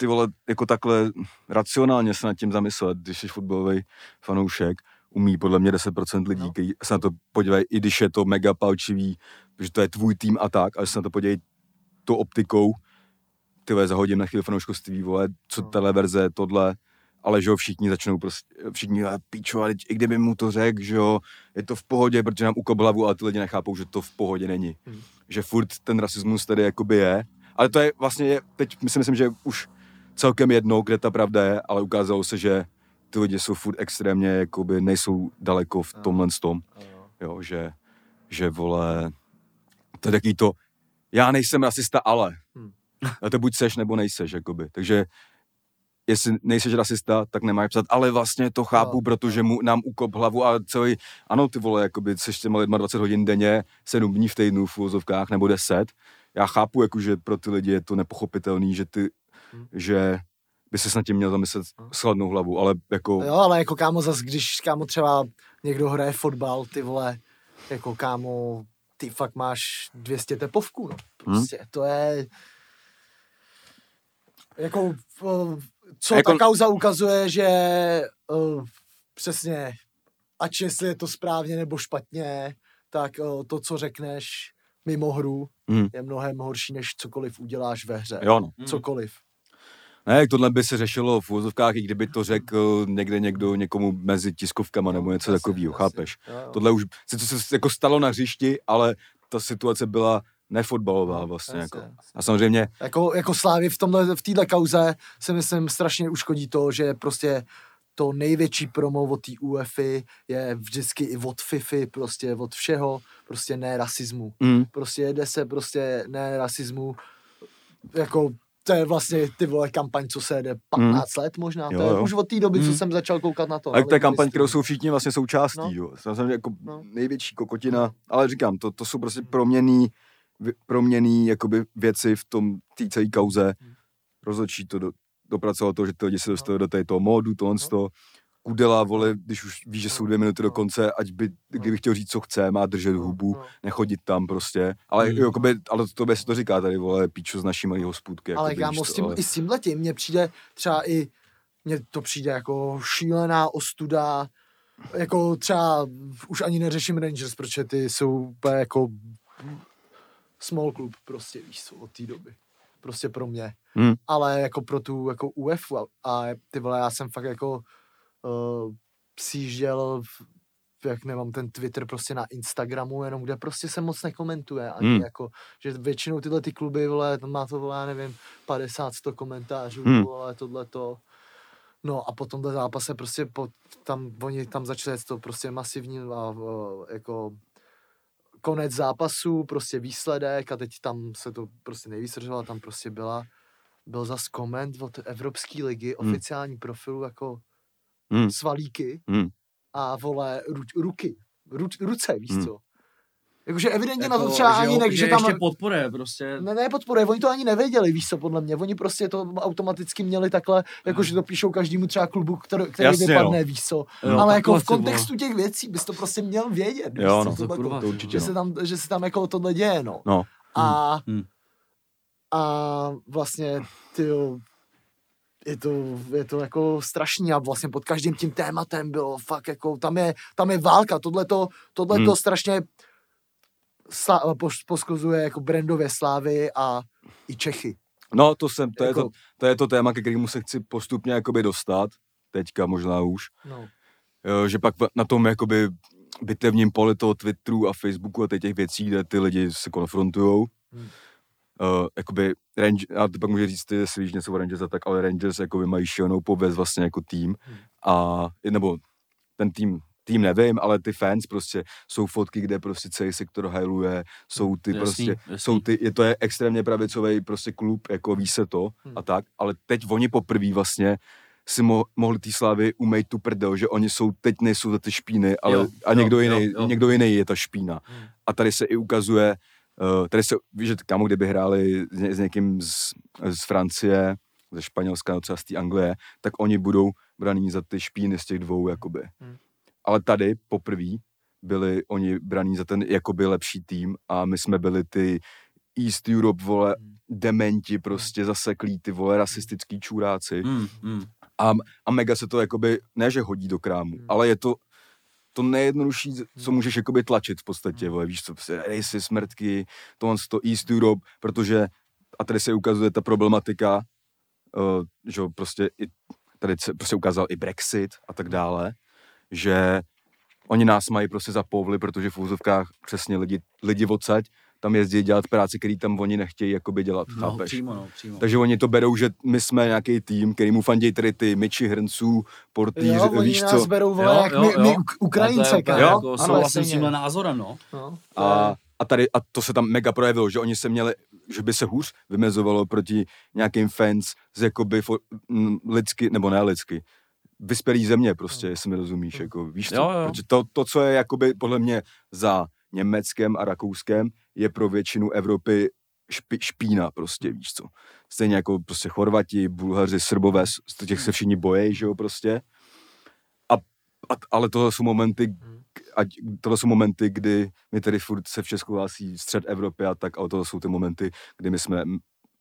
ty vole, jako takhle racionálně se nad tím zamyslet, když jsi fotbalový fanoušek, umí podle mě 10% lidí, No. kteří se na to podívají, i když je to mega palčivý, že to je tvůj tým a tak, ale se na to podívají tou optikou, ty vole, zahodím na chvíli fanouškovství, vole, co No. televerze, tohle, ale že jo, všichni začnou prostě, všichni, "A píčo, ale i kdyby mu to řekl, že jo, je to v pohodě, protože nám ukop hlavu, ale ty lidi nechápou, že to v pohodě není. Hmm. Že furt ten rasismus tady jakoby je, ale to je vlastně, je, teď si myslím, že už celkem jedno, kde ta pravda je, ale ukázalo se, že ty lidi jsou furt extrémně, jakoby nejsou daleko v tomhle tom, Jo. že, že vole, to je taký to, já nejsem rasista, ale. Hmm. A to buď seš, nebo nejseš, jakoby. Takže jestli nejseš rasista, tak nemáš psat, ale vlastně to chápu, No, protože mu, nám ukop hlavu a celý, ano ty vole, jakoby seš těma lidma 20 hodin denně, 7 dní v týdnu v úvozovkách, nebo 10. Já chápu, jako, že pro ty lidi je to nepochopitelný, že ty, Hmm. že by se nad tím měl zamyslet No. s chladnou hlavu, ale jako, Jo, ale jako kámo zas, když kámo třeba někdo hraje fotbal, ty vole, jako kámo, ty fakt máš 200 tepovků, no. Prostě to je... Jako, co Jako- ta kauza ukazuje, že uh, přesně, ať jestli je to správně nebo špatně, tak uh, to, co řekneš mimo hru, Hmm. je mnohem horší, než cokoliv uděláš ve hře. jo no. Cokoliv. Ne, jak tohle by se řešilo v úvozovkách, i kdyby to řekl někde někdo někomu mezi tiskovkama nebo něco takového, chápeš? Tohle už, sice to se jako stalo na hřišti, ale ta situace byla nefotbalová vlastně. Jasně, Jako. jasně. A samozřejmě, Jako, jako Slávy v tomhle, v téhle kauze se myslím strašně uškodí to, že prostě to největší promo od té UEFI je vždycky i od FIFI, prostě od všeho, prostě ne rasismu. mm, Prostě jede se prostě ne rasismu, jako to je vlastně ty vole kampaň, co se jede 15 let možná, to Jo, je jo. už od té doby, co Mm. jsem začal koukat na to. na to je kampaň, kterou jsou všichni vlastně součástí, No. jo. Samozřejmě jako No. největší kokotina, ale říkám, to, to jsou prostě proměný, proměný jakoby věci v tom té celé kauze. Hmm. Rozhodčí to do, dopracovalo to, že ty lidi se dostali do tady toho módu, tohle No. Kudela, vole, když už ví, že jsou dvě minuty do No. konce, ať by, kdyby chtěl říct, co chce, má držet No, hubu, no. nechodit tam prostě. Ale, mm. jakoby, ale to, to se to říká tady, vole, píčo z naší malý hospůdky. Ale jakoby, kámo, víš s tím, ale- i s tím letím, mně přijde třeba i, mně to přijde jako šílená ostuda, jako třeba už ani neřeším Rangers, protože ty jsou úplně jako small club prostě, víš co, od té doby. Prostě pro mě. Hmm. Ale jako pro tu jako UEFu a, a ty vole, já jsem fakt jako uh, přijížděl v, jak nemám ten Twitter prostě na Instagramu, jenom kde prostě se moc nekomentuje, ani Hmm. jako, že většinou tyhle ty kluby, vole, tam má to, vole, já nevím, 50-100 komentářů, Hmm. vole, tohle to. No a po tomhle zápase prostě po, tam, oni tam začali to prostě masivní a, uh, jako konec zápasu, prostě výsledek a teď tam se to prostě nejvíc tam prostě byla, byl zas koment od Evropské ligy, Hmm. oficiální profilu jako Hmm. svalíky Hmm. a vole ru, ruky, ru, ruce, víš Hmm. co. Jakože evidentně Jako, na to třeba že ani ne, že, tam... ještě podporuje prostě. Ne, ne, podporuje, oni to ani nevěděli, víš co, podle mě. Oni prostě to automaticky měli takhle, jakože to píšou každému třeba klubu, který, který Jasně, vypadne, no. víš co. Jo, Ale jako v kontextu těch věcí bys to prostě měl vědět, víš Jo, co, no. tohle To kurva, to, to určitě, že, no. se tam, že se tam jako tohle děje, no. No. A, Hmm. a vlastně, ty je to, je to jako strašný a vlastně pod každým tím tématem bylo fakt jako, tam je, tam je válka, tohle to, tohle to Hmm. strašně sla, poš, poskuzuje jako brandové slávy a i Čechy. No, to, jsem, to, je Jako- to, to je to téma, ke kterému se chci postupně jakoby dostat, teďka možná už, No. jo, že pak na tom jakoby bitevním poli toho Twitteru a Facebooku a těch, těch věcí, kde ty lidi se konfrontujou, Hmm. Uh, jakoby Range, a to pak může říct, ty, jestli víš něco o Rangers a tak, ale Rangers jakoby mají šílenou pověst vlastně jako tým Hmm. a, nebo ten tým, tým nevím, ale ty fans prostě jsou fotky, kde prostě celý sektor hajluje, jsou ty Jasný, prostě, jasný. jsou ty, je to je extrémně pravicový prostě klub, jako ví se to Hmm. a tak, ale teď oni poprvé vlastně si mo- mohli té slávy umýt tu prdel, že oni jsou, teď nejsou za ty špíny, ale Jo, a někdo jo, jiný, jo, jo. někdo jiný je ta špína. Hmm. A tady se i ukazuje, uh, tady se, víš, že kámo, kdyby hráli s, ně, s někým z, z Francie, ze Španělska, no třeba z té Anglie, tak oni budou braní za ty špíny z těch dvou, jakoby. Hmm. Ale tady poprvé byli oni braní za ten jakoby lepší tým a my jsme byli ty East Europe, vole, Hmm. dementi, prostě zaseklí, ty vole, rasistický čůráci. Mm, mm. A, a mega se to jakoby, ne že hodí do krámu, Hmm. ale je to to nejjednodušší, co můžeš jakoby tlačit v podstatě, Hmm. vole, víš co, prostě rejsy, smrtky, tohle to East Europe, protože, a tady se ukazuje ta problematika, uh, že prostě i, tady se prostě ukázal i Brexit a tak dále, že oni nás mají prostě za povly, protože v úzovkách přesně lidi, lidi odsaď tam jezdí dělat práci, který tam oni nechtějí jakoby dělat, No, chápeš? přímo, no, přímo. Takže oni to berou, že my jsme nějaký tým, který mu fandí tady ty myči, hrnců, portýři, Jo, oni víš nás co. berou, vole, jak my, my Uk- Ukrajince, A to je úplně kámo. Jo, Jako, Ano, souhlasím s tímhle názorem, no. No, A, a tady, a to se tam mega projevilo, že oni se měli, že by se hůř vymezovalo proti nějakým fans z jakoby fo, m, lidsky, nebo ne lidsky, vyspělý země prostě, jestli mi rozumíš, jako víš co, Jo, jo. protože to, to, co je jakoby podle mě za Německem a Rakouskem, je pro většinu Evropy špi, špína prostě, víš co. Stejně jako prostě Chorvati, Bulhaři, Srbové, těch se všichni bojí, že jo, prostě. A, a, ale tohle jsou momenty, k- ať, tohle jsou momenty, kdy my tedy furt se v Česku hlásí střed Evropy a tak, ale tohle jsou ty momenty, kdy my jsme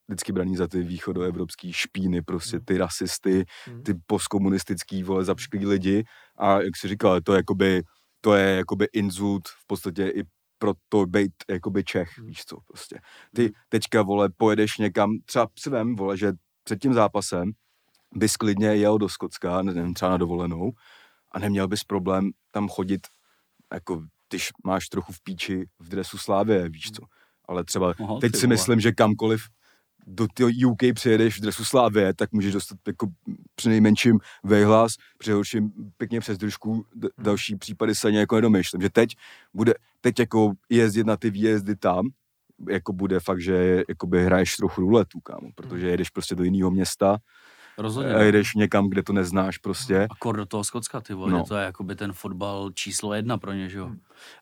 vždycky braní za ty východoevropský špíny, prostě ty rasisty, Hmm. ty postkomunistický, vole, zapšklí lidi a jak si říkal, to je jakoby, to je jakoby insult v podstatě i pro to být jakoby Čech, Hmm. víš co, prostě. Ty teďka, vole, pojedeš někam, třeba si vem, vole, že před tím zápasem bys klidně jel do Skotska, nevím, třeba na dovolenou a neměl bys problém tam chodit, jako když máš trochu v píči v dresu Slávě, víš co. Ale třeba Aha, teď si vole. myslím, že kamkoliv do UK přijedeš v dresu Slávě, tak můžeš dostat jako při nejmenším vejhlas, při horším pěkně přes držku, d- další případy se ani jako nedomýšlím. Že teď bude, teď jako jezdit na ty výjezdy tam, jako bude fakt, že jakoby hraješ trochu ruletu, kámo, protože jedeš prostě do jiného města Rozhodně. a jedeš někam, kde to neznáš prostě. A kor do toho Skotska, ty vole, No. no. to je jakoby ten fotbal číslo jedna pro ně, že jo.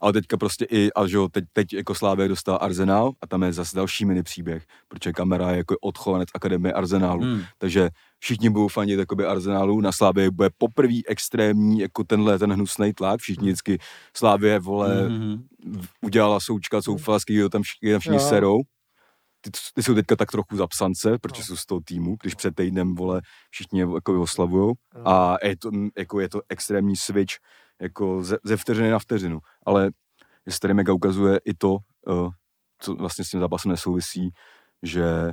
Ale teďka prostě i, a že jo, teď, teď jako Slávě dostal Arsenal a tam je zase další mini příběh, protože kamera je jako odchovanec Akademie Arsenálu. Hmm. Takže všichni budou fandit jakoby Arsenálu, na Slávě bude poprvé extrémní jako tenhle ten hnusný tlak, všichni vždycky Slávě, vole, Mhm. v- udělala součka, soufalský, kdo tam, všichni, tam všichni serou. Ty, ty, jsou teďka tak trochu za psance, protože No. jsou z toho týmu, když před týdnem, vole, všichni jako oslavujou. A je to, jako je to extrémní switch, jako ze, ze vteřiny na vteřinu. Ale se tady mega ukazuje i to, uh, co vlastně s tím zápasem nesouvisí, že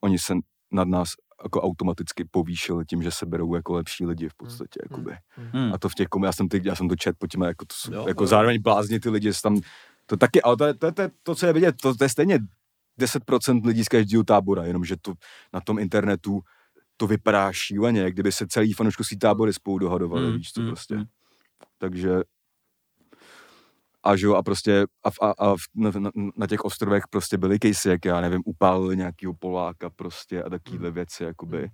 oni se nad nás jako automaticky povýšili tím, že se berou jako lepší lidi v podstatě, jakoby. Hmm. A to v těch kom, já jsem, ty, já jsem to čet po těma, jako, to jsou, Jo, jako jo. zároveň blázni ty lidi, tam, to taky, ale to, to, to, to, co je vidět, to, to je stejně 10% lidí z každého tábora, jenomže to na tom internetu to vypadá šíleně, jak kdyby se celý fanouškovský tábory spolu dohadovali, Hmm, víš co hmm, prostě. hmm. Takže a že jo, a prostě a, a, a na, na, na, těch ostrovech prostě byly casey, jak já nevím, upálili nějakýho Poláka prostě a takovýhle věci, jakoby.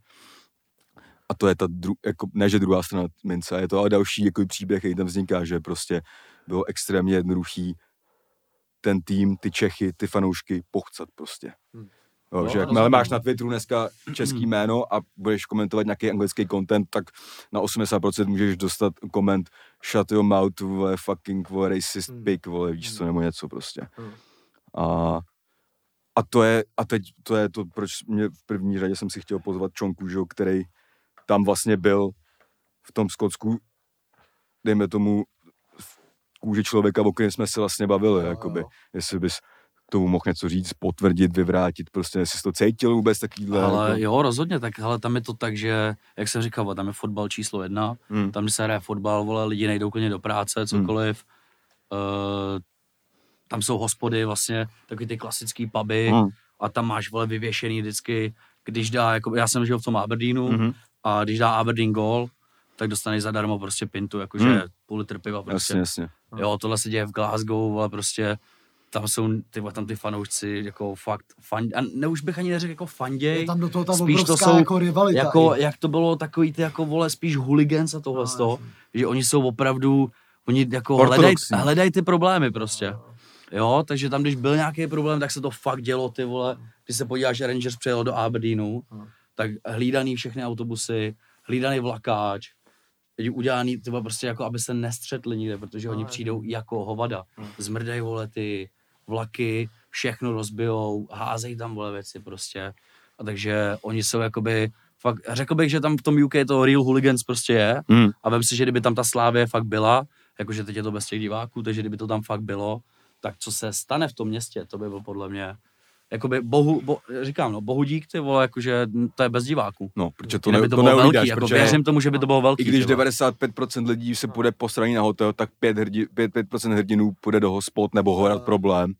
A to je ta, dru, jako, ne že druhá strana mince, je to ale další jako příběh, který tam vzniká, že prostě bylo extrémně jednoduchý ten tým, ty Čechy, ty fanoušky pochcat prostě. Hmm. Jo, Jo, že jakmile rozumím. máš na Twitteru dneska český jméno a budeš komentovat nějaký anglický content, tak na 80% můžeš dostat koment shut your mouth, vole, fucking, vole, racist Hmm. pig, vole, víš co, Hmm. nebo něco prostě. Hmm. A, a to je, a teď to je to, proč mě v první řadě jsem si chtěl pozvat Čonku, že, který tam vlastně byl v tom Skotsku, dejme tomu, v kůži člověka, o kterém jsme se vlastně bavili, Jo, jakoby, jo. jestli bys k tomu mohl něco říct, potvrdit, vyvrátit, prostě jestli jsi to cítil vůbec takovýhle. Ale jako, jo, rozhodně, tak hele, tam je to tak, že, jak jsem říkal, tam je fotbal číslo jedna, Hmm. tam, se hraje fotbal, vole, lidi nejdou klidně do práce, cokoliv. Uh, tam jsou hospody, vlastně, takový ty klasický puby Hmm. a tam máš, vole, vyvěšený vždycky, když dá, jako, já jsem žil v tom Aberdeenu Mhm. a když dá Aberdeen gol, tak dostaneš zadarmo prostě pintu, jakože Hmm. půl litr piva prostě. Jasně, jasně. Jo, tohle se děje v Glasgow, ale prostě tam jsou ty, tam ty fanoušci jako fakt fan, a ne, už bych ani neřekl jako fanděj, Je tam do toho ta spíš to jsou jako rivalita. jako, i. jak to bylo takový ty jako vole spíš hooligans a tohle No, z toho, že oni jsou opravdu, oni jako hledají hledaj ty problémy prostě. Jo, takže tam, když byl nějaký problém, tak se to fakt dělo, ty vole. Když se podíváš, že Rangers přijel do Aberdeenu, No. tak hlídaný všechny autobusy, hlídaný vlakáč, teď udělaný, vole, prostě jako, aby se nestřetli nikde, protože No, oni přijdou jako hovada. Zmrdají, vole, ty vlaky, všechno rozbijou, házejí tam, vole, věci prostě. A takže oni jsou jakoby, fakt, řekl bych, že tam v tom UK to real hooligans prostě je. Hmm. A vem si, že kdyby tam ta Slávě fakt byla, jakože teď je to bez těch diváků, takže kdyby to tam fakt bylo, tak co se stane v tom městě, to by bylo podle mě, jakoby bohu, bo, říkám, no, bohu dík, ty vole, jakože to je bez diváků. No, protože to, ne, by to to bylo neuvídáš, velký, jako protože věřím tomu, že by to bylo velký. i když ty vole. 95% lidí se půjde po straně na hotel, tak 5, hrdi, 5, 5% hrdinů půjde do hospod nebo horat problém.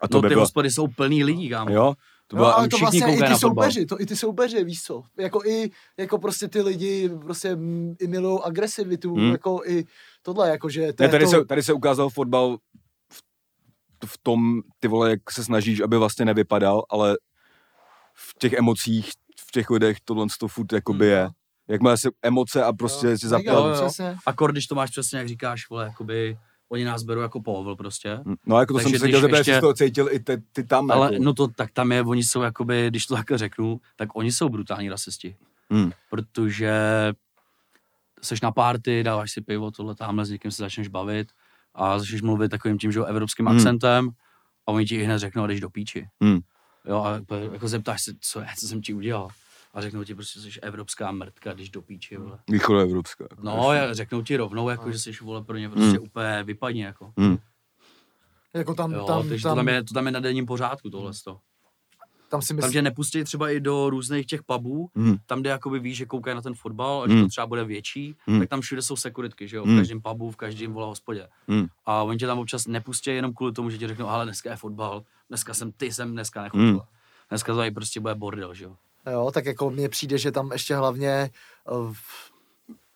A to No by ty bylo, hospody jsou plný lidí, kámo. jo, to No, byla, ale to vlastně i ty soupeři, to i ty soupeři, víš co. Jako i, jako prostě ty lidi prostě i milují agresivitu, Hmm. jako i tohle, jako že to ne, tady, to, se, tady se ukázal fotbal v tom, ty vole, jak se snažíš, aby vlastně nevypadal, ale v těch emocích, v těch lidech tohle to furt jakoby je. Jakmile se emoce a prostě si jo, jo. Přesně. Akor, když to máš přesně, jak říkáš, vole, jakoby, oni nás berou jako povel prostě. No jako to Takže jsem se když chtěl ještě- jsi to cítil i ty, ty tam. Ale jako. no to tak tam je, oni jsou jakoby, když to takhle řeknu, tak oni jsou brutální rasisti. Hmm. Protože seš na párty, dáváš si pivo, tohle tamhle, s někým se začneš bavit a začneš mluvit takovým tím, že evropským Hmm. akcentem a oni ti i hned řeknou, jdeš do píči. Hmm. Jo, a úplně jako zeptáš se, co je, co jsem ti udělal. A řeknou ti prostě, jsi evropská mrtka, když do píči, vole. Východoevropská. No, já- řeknou ti rovnou, jako, že jsi vole pro ně prostě úplně vypadně, jako. Hmm. Jako tam, Jo, tam, takže tam, to tam, je, to tam je na denním pořádku, tohle. to. Tam si Tam myslím, tě nepustí třeba i do různých těch pubů, Hmm. tam, kde jakoby víš, že koukají na ten fotbal a že Hmm. to třeba bude větší, Hmm. tak tam všude jsou sekuritky, že jo, v Hmm. každém pubu, v každém vole hospodě. Hmm. A oni tě tam občas nepustí jenom kvůli tomu, že ti řeknou, ale dneska je fotbal, dneska jsem ty, jsem dneska nechodil. Hmm. Dneska to tady prostě bude bordel, že jo. jo, tak jako mně přijde, že tam ještě hlavně uh,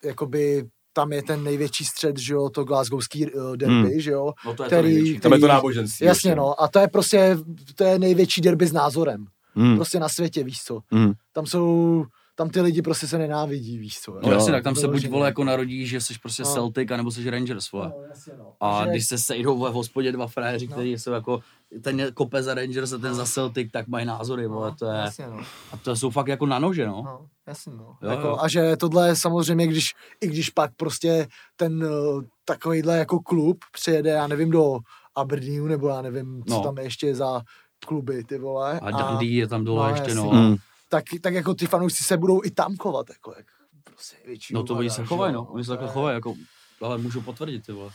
jakoby tam je ten největší střed, že jo, to glasgowský uh, derby, Hmm. že jo, No to je to který, největší. Tam je to který- náboženství. Jasně, ještě. no, a to je prostě, to je největší derby s názorem, Hmm. prostě na světě, víš co. Hmm. Tam jsou, tam ty lidi prostě se nenávidí, víš co. No Jo. jasně, tak tam se buď vole jako narodíš, že jsi prostě No. Celtic, anebo jsi Rangers, vole. No, jasně, no. A Že- když se sejdou v hospodě dva frajeři, No. kteří jsou jako, ten je kope za Rangers a ten za Celtic, tak mají názory, vole, to je, Jasně, no. a to jsou fakt jako na nože, no. No, jasně, no. Jo, jako, jo. A že tohle samozřejmě, když, i když pak prostě ten uh, takovýhle jako klub přijede, já nevím, do Aberdeenu, nebo já nevím, co No. tam je ještě za kluby, ty vole. A Dundee je tam dole no, ještě, no. jasně. Tak, tak jako ty fanoušci se budou i tam chovat, jako jak prostě větší No to oni se chovají, no. Oni se takhle chovají, jako, ale můžu potvrdit, ty vole.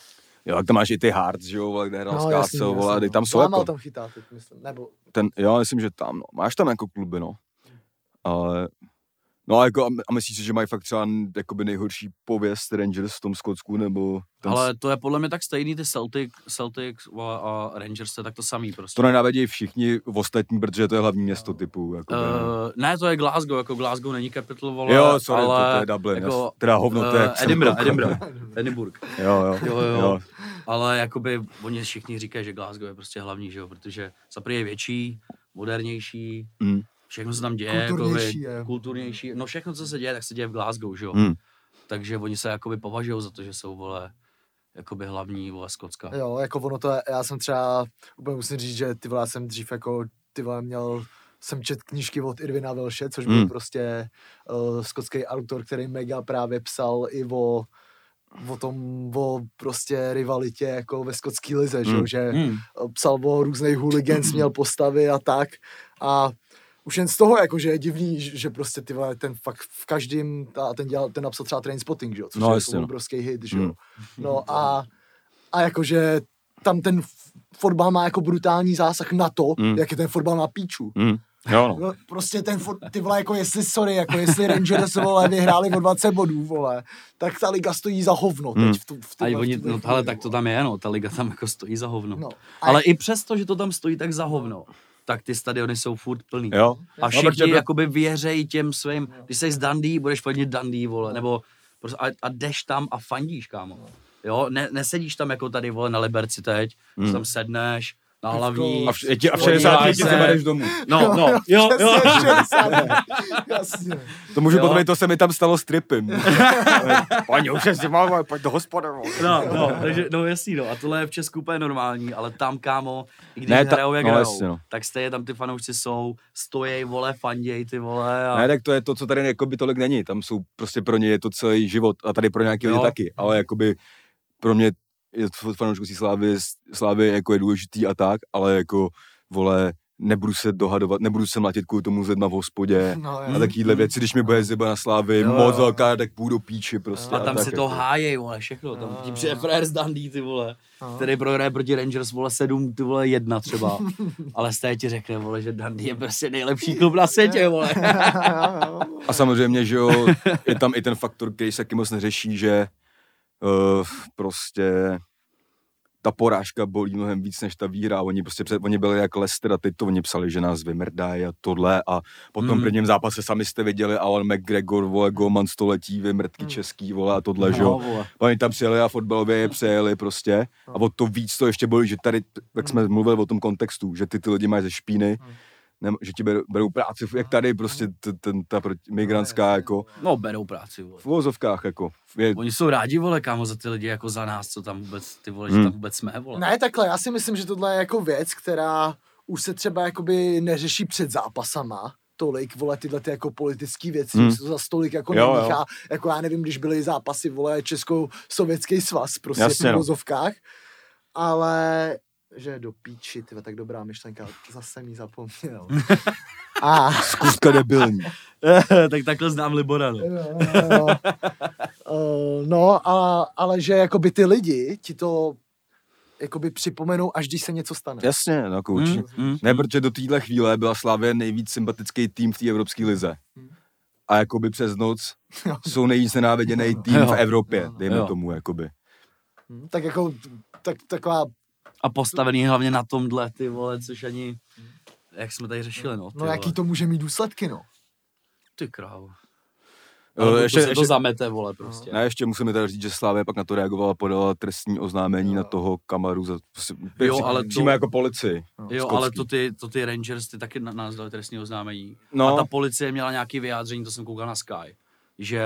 Jo, tak tam máš i ty Hearts, že jo, kde hrál No, jasný, Skácel, vole, jasný, ty no. tam jsou jako, tam chytá teď, myslím, nebo ten, jo, myslím, že tam, no. Máš tam jako kluby, no. Ale, no a jako, a my- a myslíš si, že mají fakt třeba jakoby nejhorší pověst Rangers v tom Skotsku, nebo ten, Ale to je podle mě tak stejný, ty Celtic, Celtic vole, a Rangers, je tak to samý prostě. to nenávidějí všichni v ostatní, protože to je hlavní město typu, jako, Uh, ne, to je Glasgow, jako Glasgow není capital, vole, jo, sorry, ale, to, to, je Dublin, jako, teda hovno, to je, eh, Edinburgh, Edinburgh, Edinburgh. jo, jo, Jo, jo, jo. Ale jakoby oni všichni říkají, že Glasgow je prostě hlavní, že jo, protože za je větší, modernější, Mm. Všechno se tam děje, Kulturnější jakoby, je. kulturnější, no všechno, co se děje, tak se děje v Glasgow, že jo. Mm. Takže oni se jakoby považují za to, že jsou, vole, jakoby hlavní, vole, Skotska. Jo, jako ono to je, já jsem třeba, úplně musím říct, že ty vole, já jsem dřív jako, ty vole, měl, jsem čet knížky od Irvina Velše, což byl Mm. prostě uh, skotský autor, který mega právě psal i o, o tom, o prostě rivalitě jako ve skotský lize, že, jo, Mm. že Hmm. psal o různých hooligans, měl postavy a tak a už jen z toho, jako, že je divný, že že prostě ty vole, ten fakt v každém, a ten, dělal, ten napsal třeba Trainspotting, že jo, což No, je jasně, jako no. obrovský hit, že jo. Mm. No a, a jakože tam ten fotbal má jako brutální zásah na to, Mm. jak je ten fotbal na píču. Mm. Jo, no. No, prostě ten, fot- ty vole, jako jestli, sorry, jako jestli Rangers, vole, vyhráli o 20 bodů, vole, tak ta liga stojí za hovno teď Mm. v, tu, v, A tuhle- v oni, no, ale tak to tam je, no, ta liga tam jako stojí za hovno. No. A Ale i přesto, že to tam stojí tak za hovno, tak ty stadiony jsou furt plný. jo. A No, protože všichni by- jakoby věřejí těm svým, když jsi z Dundee, budeš fandit Dundee, vole, nebo Prostě a, a jdeš tam a fandíš, kámo. Jo, ne, nesedíš tam jako tady, vole, na Liberci teď, hmm. tam sedneš, na hlavní. A v, je ti, a v 60 Podívej ti jdeš domů. No, no, jo, jo. 60. Jasně. To můžu Jo. potvrdit, to se mi tam stalo stripem. Pani, už jsi mal, pojď do hospody. No, no, takže, no jasný, no. A tohle je v Česku úplně normální, ale tam, kámo, i když Ne, ta- hrajou, jak no, hrajou, jasně, no. tak stejně tam ty fanoušci jsou, stojí, vole, fanděj, ty vole. A... Ne, tak to je to, co tady jakoby tolik není. Tam jsou prostě pro ně je to celý život a tady pro nějaký lidi Jo. taky. Ale jakoby pro mě je to fanouškovství slávy, slávy jako je důležitý a tak, ale jako vole, nebudu se dohadovat, nebudu se mlatit kvůli tomu s lidma v hospodě No, a takovýhle věci, když mi bude zeba na slávy, Jo, moc jo. velká, tak půjdu píči prostě. A tam tak si to jako. hájej, vole, všechno. Tam No, tím no. přijde Frér z Dundee, ty vole. No. Který prohraje proti Rangers, vole, 7, ty vole, jedna třeba. Ale stejně ti řekne, vole, že Dundee je prostě nejlepší klub na světě, vole. A samozřejmě, že jo, je tam i ten faktor, který se taky moc neřeší, že uh, prostě ta porážka bolí mnohem víc než ta výhra. Oni prostě před, oni byli jak Leicester a teď to oni psali, že nás vymrdají a tohle a po tom Mm. prvním zápase sami jste viděli Alan McGregor, vole, Goman století, vymrtky Mm. český, vole a tohle, že No, jo. vole. Oni tam přijeli a fotbalově je přejeli prostě a o to víc to ještě bolí, že tady, jak jsme mluvili o tom kontextu, že ty ty lidi mají ze špíny, nem, že ti berou, berou práci, jak tady prostě t, ten, ta proti- migrantská jako No, berou práci, vole. v uvozovkách jako. Je, Oni jsou rádi, vole, kámo, za ty lidi, jako za nás, co tam vůbec, ty vole, že Hmm. tam vůbec jsme, vole. Ne, takhle, já si myslím, že tohle je jako věc, která už se třeba jakoby neřeší před zápasama, tolik, vole, tyhle ty jako politické věci, Hmm. se to za stolik jako Jo, jo. nemíchá, jako já nevím, když byly zápasy, vole, Česko-sovětský svaz, prostě Jasně, v no. vozovkách, ale že do píči, tyhle, tak dobrá myšlenka, zase mi zapomněl. A, zkuska debilní. tak takhle znám Libora, no. no, uh, no a, ale že jakoby ty lidi ti to jakoby připomenou, až když se něco stane. Jasně, no jako určitě. Mm, mm, Ne, protože do téhle chvíle byla Slávě nejvíc sympatický tým v té Evropské lize. Hmm. A jakoby přes noc jsou nejvíc nenáviděný tým v Evropě, dejme Jo. tomu, jakoby. Hm, Tak jako, tak, taková A postavený hlavně na tomhle, ty vole, což ani, jak jsme tady řešili, no. Ty No jaký vole. to může mít důsledky, no? Ty krávo. Eh, Ale ještě- to, se to ještě- zamete, vole, prostě. Ne, ještě musíme teda říct, že Slávě pak na to reagovala, podala trestní oznámení na toho kamaru za Jo, ale to- přímo jako policii. Jo, skotský. ale to ty, to ty Rangers, ty taky na nás dali trestní oznámení. No. A ta policie měla nějaký vyjádření, to jsem koukal na Sky, že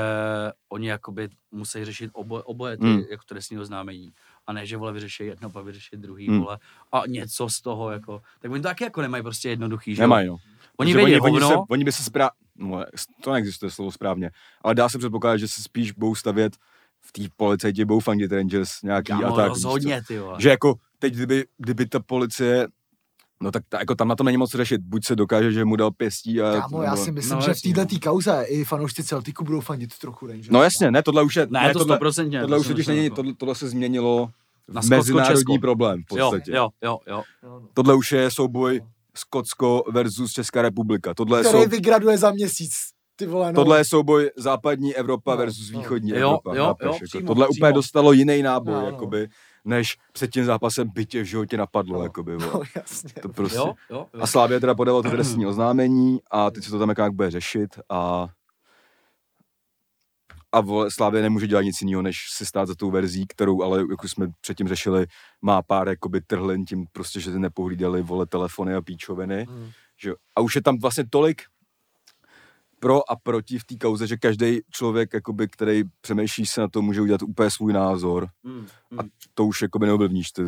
oni jakoby musí řešit oboje, oboje ty Hmm. jako trestní oznámení. A ne, že vole vyřeší jedno, pak vyřeší druhý, Hmm. vole. A něco z toho, jako. Tak oni to taky jako nemají prostě jednoduchý, že? Nemají, no. Oni vědí oni, oni, se, hovno, oni by se správně, no, to neexistuje slovo správně, ale dá se předpokládat, že se spíš budou stavět v té policajti, budou fandit Rangers nějaký kámo, a tak. rozhodně, ty vole. Že jako teď, kdyby, kdyby ta policie, no tak ta, jako tam na to není moc řešit, buď se dokáže, že mu dal pěstí a... Kámo, já si myslím, no, že v jasně, této kauze i fanoušci Celticu budou fandit trochu Rangers. No jasně, ne, tohle už je... Ne, to tohle, stoprocentně. tohle to už totiž není, jako. tohle, tohle se změnilo Na v mezinárodní Skotsko-Česko. problém v Jo, podstatě. jo, jo, jo. Jo, no. Tohle už je souboj Skotsko versus Česká republika. Tohle je, Který sou, vygraduje za měsíc, ty vole, no. tohle je souboj západní Evropa No, versus no. východní Jo, Evropa. jo, chápeš, jo, jako. přímo, tohle přímo. úplně dostalo jiný náboj, No, no. jakoby, než před tím zápasem by tě v životě napadlo. No. Jakoby. No, jasně. To prostě. Jo, jo, jo. A Slávě teda podával to trestní oznámení a teď se to tam jak bude řešit a a vole, Slávě nemůže dělat nic jiného, než si stát za tou verzí, kterou ale, jako jsme předtím řešili, má pár jakoby trhlin tím prostě, že ty nepohlídali vole telefony a píčoviny. Hmm. Že, a už je tam vlastně tolik pro a proti v té kauze, že každý člověk, jakoby, který přemýšlí se na to, může udělat úplně svůj názor. Mm, A mm. to už jakoby neovlivníš. Ty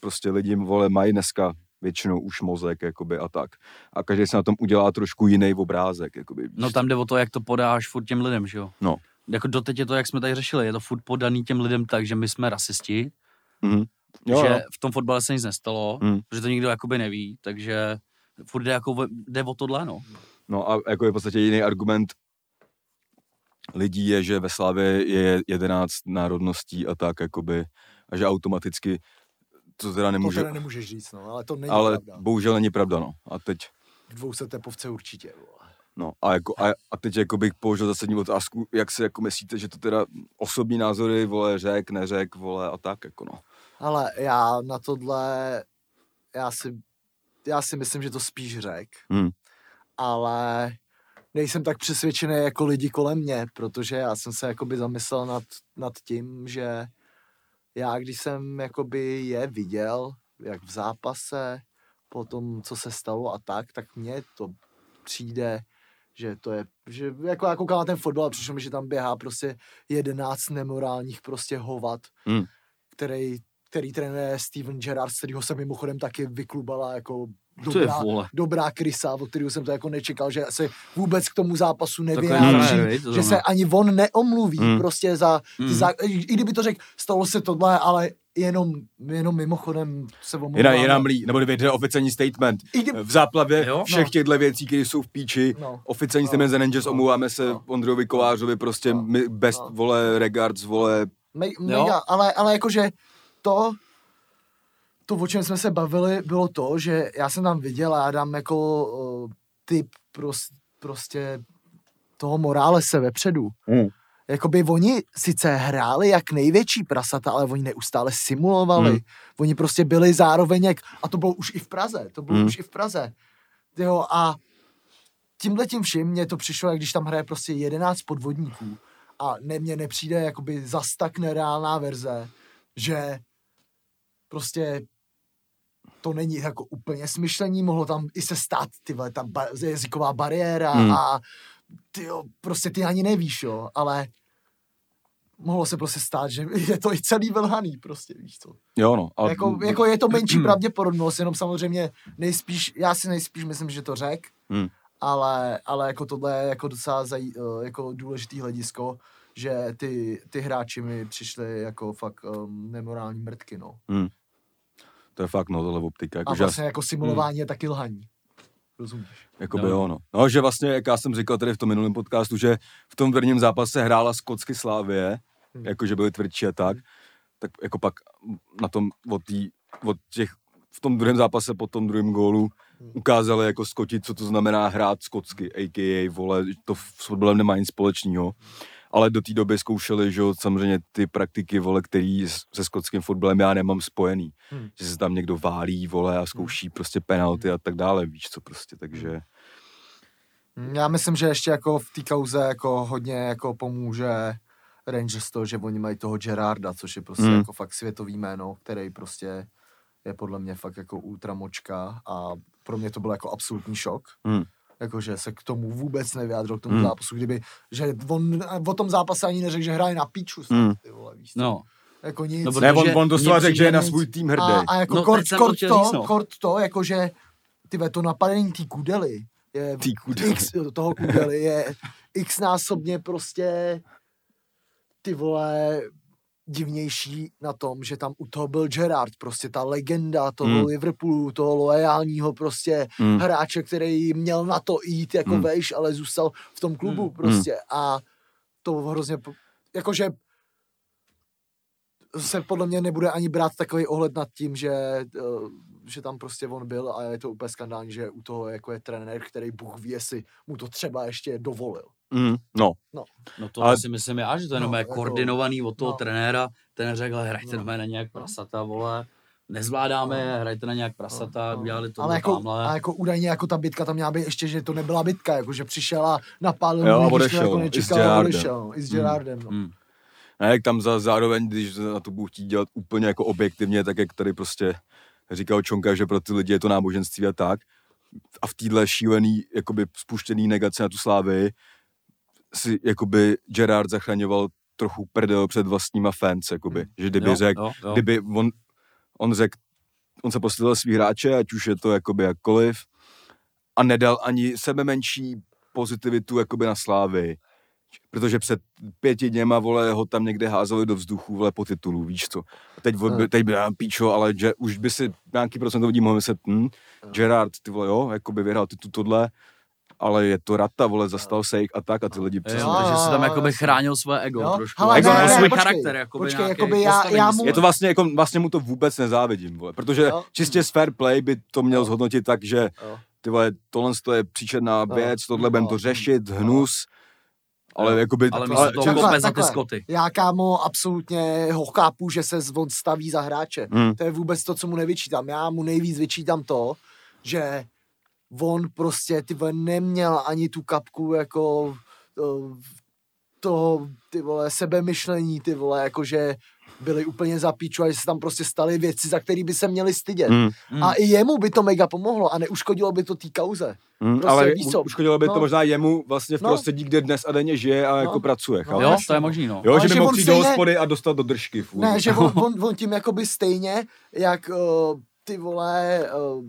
prostě lidi vole mají dneska většinou už mozek jakoby a tak. A každý se na tom udělá trošku jiný obrázek. Jakoby, No tam jde o to, jak to podáš furt těm lidem, že jo? No. Jako doteď je to, jak jsme tady řešili, je to furt podaný těm lidem tak, že my jsme rasisti, Mhm. Jo, že jo. v tom fotbale se nic nestalo, Mm. že to nikdo jakoby neví, takže furt jde, jako, o- jde o tohle, no. No a jako je v podstatě jiný argument lidí je, že ve Slavě je 11 národností a tak jakoby, a že automaticky to teda To nemůže, teda nemůžeš říct, no, ale to není ale pravda. bohužel není pravda, no. A teď, V dvou se tepovce určitě, vole. no, a, jako, a, a teď jako bych položil zásadní otázku, jak se jako myslíte, že to teda osobní názory, vole, řek, neřek, vole, a tak, jako no. Ale já na tohle, já si, já si myslím, že to spíš řek, Hmm. Ale nejsem tak přesvědčený jako lidi kolem mě, protože já jsem se jakoby zamyslel nad, nad tím, že já, když jsem jakoby je viděl, jak v zápase, po tom, co se stalo a tak, tak mně to přijde, že to je, že jako já koukám na ten fotbal a přišlo mi, že tam běhá prostě jedenáct nemorálních prostě hovat, Hmm. který, který trénuje Steven Gerrard, z kterého se mimochodem taky vyklubala jako dobrá, dobrá krysa, od kterého jsem to jako nečekal, že se vůbec k tomu zápasu nevyjádří, že se ani on neomluví Hmm. prostě za, Hmm. za i kdyby to řekl, stalo se tohle, ale jenom, jenom mimochodem se omlouvá. Jinak, jinak mlí, nebo vyjde oficiální statement. V záplavě Jo? všech No. těchto věcí, které jsou v píči, no. oficiální No. statement z Rangers, No. omlouváme se No. Ondrovi Kovářovi, prostě No. my best, No. vole, regards, vole, Me, mega, ale, ale jakože to, to, o čem jsme se bavili, bylo to, že já jsem tam viděl a já dám jako uh, typ prost, prostě toho Morálese vepředu. Hmm. Jakoby oni sice hráli jak největší prasata, ale oni neustále simulovali. Hmm. Oni prostě byli zároveň jak, a to bylo už i v Praze, to bylo Hmm. už i v Praze. Jo, a tímhle tím vším mně to přišlo, jak když tam hraje prostě 11 podvodníků a ne, mně nepřijde jakoby zas tak nereálná verze, že prostě to není jako úplně smyšlení, mohlo tam i se stát tyhle, ta ba- jazyková bariéra Hmm. a ty jo, prostě ty ani nevíš, jo, ale mohlo se prostě stát, že je to i celý vylhaný, prostě, víš co. jo no. A, Jako, jako je to menší pravděpodobnost, jenom samozřejmě nejspíš, já si nejspíš myslím, že to řek, Hmm. ale, ale jako tohle je jako docela zaj, eh, jako důležitý hledisko, že ty, ty hráči mi přišli jako fakt um, nemorální mrtky, no. To je fakt, no, tohle optika. A Jako, že, vlastně jako simulování je taky lhaní. Rozumíš? jako by No. jo, no. no. že vlastně, jak já jsem říkal tady v tom minulém podcastu, že v tom prvním zápase hrála skotsky Slávie, Hmm. jako že byly tvrdší a tak, tak jako pak na tom od, tý, od těch, v tom druhém zápase po tom druhém gólu Hmm. ukázali jako Skoti, co to znamená hrát skotsky, a.k.a. vole, to s fotbalem nemá nic společného. Ale do té doby zkoušeli, že samozřejmě ty praktiky, vole, který s- se skotským fotbalem já nemám spojený. Hmm. Že se tam někdo válí, vole, a zkouší prostě penalty a tak dále, víš co prostě, takže... Mm, Já myslím, že ještě jako v té kauze jako hodně jako pomůže Rangers to, že oni mají toho Gerarda, což je prostě Hmm. jako fakt světový jméno, který prostě je podle mě fakt jako ultramočka a pro mě to byl jako absolutní šok. Hmm. Jakože se k tomu vůbec nevyjádřil k tomu Hmm. zápasu, kdyby, že on o tom zápase ani neřekl, že hraje na píču, snad, Hmm. ty vole, víš co? No, Jako nic. No, Ne, Protože on, on doslova řekl, že je na svůj tým hrdý. a, a jako No, kort, kort, to, říct, no. kort to, jakože tyve, to napadení té kudely je Tý kudely. x, toho kudely je x násobně prostě ty vole divnější na tom, že tam u toho byl Gerard, prostě ta legenda toho Hmm. Liverpoolu, toho loajálního prostě Hmm. hráče, který měl na to jít jako Hmm. vejš, ale zůstal v tom klubu Hmm. prostě a to hrozně, jakože se podle mě nebude ani brát takový ohled nad tím, že, eh, že tam prostě on byl a je to úplně skandální, že u toho jako je trenér, který Bůh ví, jestli mu to třeba ještě dovolil. Mm, no, no to Ale- Ale... si myslím já, že to je No, no, jako- koordinovaný od toho no. trenéra, ten řekl, hrajte No. no. na nějak prasata, vole, nezvládáme, je, hrajte na nějak prasata, No, no. udělali to ale jako, tamhle. a jako údajně jako ta bitka tam měla být ještě, že to nebyla bitka, jako že přišel a napálil Jo, a odešel, to jako no, i s nečekal odešel, no, i s Gerardem, no. Hmm. ne, jak tam za, zároveň, když na to budu chtít dělat úplně jako objektivně, tak jak tady prostě říkal Čonka, že pro ty lidi je to náboženství a tak. A v téhle šílený, jakoby spuštěný negaci na tu slávy si jakoby Gerard zachraňoval trochu prdel před vlastníma fans, jakoby. Že kdyby Jo, řekl, jo, jo. kdyby on, on řekl, on se postavil svý hráče, ať už je to jakoby jakkoliv, a nedal ani sebe menší pozitivitu jakoby na slávy. Protože před pěti dněma, vole, ho tam někde házeli do vzduchu, vole, po titulu, víš co. A teď, Hmm. hmm. teď by já píčo, ale že už by si nějaký procent lidí mohl myslet, hm, Gerard, ty vole, jo, jakoby vyhrál titul tohle, ale je to rata, vole, zastal se jich a tak a ty lidi přesně. Jo, takže si tam jakoby chránil své ego Jo, trošku. hele, jako ne, ne, svůj počkej, charakter, jakoby počkej, nějaký jakoby já- já mu- Je to vlastně jako, vlastně mu to vůbec nezávidím, vole, protože Jo. čistě z fair play by to měl Jo. zhodnotit tak, že Jo. ty vole, tohle to je příčetná Jo. věc, tohle budeme to Jo. řešit, hnus, ale jakoby... Ale Ale místo toho takhle, za ty skoty. Já kámo absolutně ho chápu, že se on staví za hráče. Hmm. To je vůbec to, co mu nevyčítám. Já mu nejvíc vyčítám to, že on prostě, ty vole, neměl ani tu kapku jako to, toho, ty vole, sebemyšlení, ty vole, jakože byli úplně za píču a že se tam prostě staly věci, za které by se měli stydět. Mm. A i jemu by to mega pomohlo a neuškodilo by to té kauze. Mm, Prostě, ale víš co? uškodilo by to No. možná jemu vlastně v No. prostředí, kde dnes a denně žije a jako pracuje. No. Jo, to je možný, no. Jo, Ale že by že mohl on přijít do stejně- hospody a dostat do držky. Fůj. Ne, že on, on, on tím jakoby stejně, jak uh, ty vole, uh,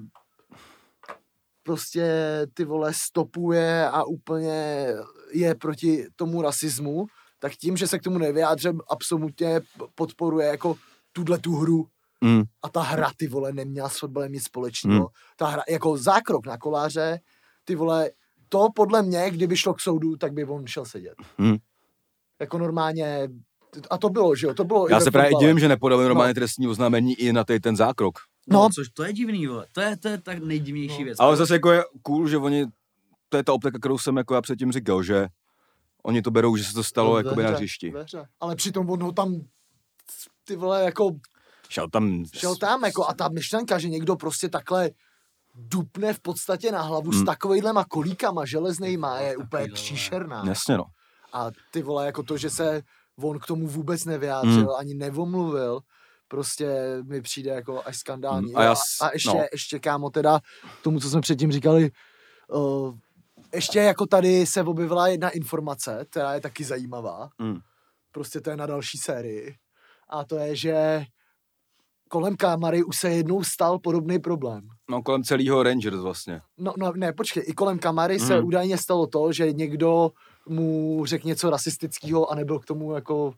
prostě ty vole stopuje a úplně je proti tomu rasismu, tak tím, že se k tomu nevyjádře, absolutně podporuje jako tuhle tu hru. Mm. A ta hra, ty vole, neměla s fotbalem nic společného. Hmm. Ta hra, jako zákrok na koláře, ty vole, to podle mě, kdyby šlo k soudu, tak by on šel sedět. Hmm. Jako normálně, a to bylo, že jo, to bylo Já se právě fotbale. divím, že nepodali normálně trestní oznámení i na ten zákrok. No, No. což to je divný, vole. To je, to je tak nejdivnější No. věc. Ale zase jako je cool, že oni, to je ta optika, kterou jsem jako já předtím říkal, že oni to berou, že se to stalo No, jakoby na hřišti. Ale přitom on ho tam ty vole jako Šel tam... šel tam jako a ta myšlenka, že někdo prostě takhle dupne v podstatě na hlavu s Hmm. takovejhlema kolíkama železnejma je úplně Takovýhle, příšerná. Jasně no. A ty vole, jako to, že se on k tomu vůbec nevyjádřil, Hmm. ani nevomluvil, prostě mi přijde jako až skandální. Hmm, a já a, a ještě, no. ještě kámo teda tomu, co jsme předtím říkali, uh, ještě jako tady se objevila jedna informace, která je taky zajímavá. Mm. Prostě to je na další sérii. A to je, že kolem Kamary už se jednou stal podobný problém. No kolem celého Rangers vlastně. No, no ne, počkej, i kolem Kamary se Mhm. údajně stalo to, že někdo mu řekl něco rasistického a nebyl k tomu jako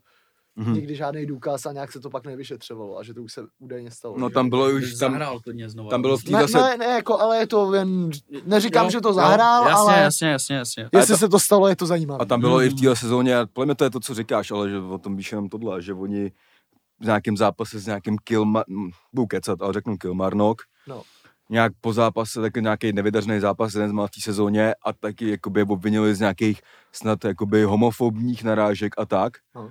Mhm. nikdy žádný důkaz a nějak se to pak nevyšetřovalo a že to už se údajně stalo. No že? tam bylo už, tam, zahrál klidně znovu. tam bylo v ne, zase... ne, ne, jako, ale je to jen, neříkám, Jo, že to jo, zahrál, jasně, ale jasně, jasně, jasně. jestli to- se to stalo, je to zajímavé. A tam bylo i v Mhm. téhle sezóně, a podle mě to je to, co říkáš, ale že o tom víš jenom tohle, že oni v nějakém zápase s nějakým Kilmar, budu kecat, ale řeknu Kilmarnock, No. nějak po zápase, taky nějaký nevydařený zápas, jeden z v té sezóně a taky jakoby obvinili z nějakých snad jakoby homofobních narážek a tak. Vole.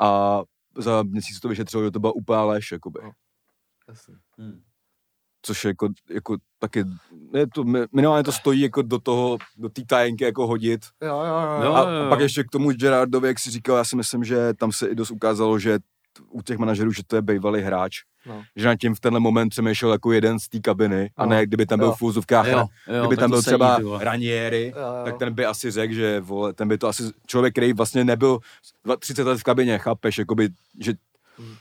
A za měsíc to vyšetřilo, že to byla úplná lež, jakoby. No. Jasně. Hm. Což je jako, jako taky, je to, mi- minimálně to stojí jako do toho, do té tajenky jako hodit. Jo, jo, jo. A, jo, jo. a pak ještě k tomu Gerardovi, jak jsi říkal, já si myslím, že tam se i dost ukázalo, že u těch manažerů, že to je bývalý hráč. No. Že na tím v tenhle moment přemýšlel jako jeden z té kabiny a No. ne kdyby tam byl Jo. v fúzovkách, Jo, jo, kdyby tam byl sedí, třeba vole. Ranieri, Jo, jo. tak ten by asi řekl, že vole, ten by to asi člověk, který vlastně nebyl dva- 30 let v kabině, chápeš, jakoby, že Hmm.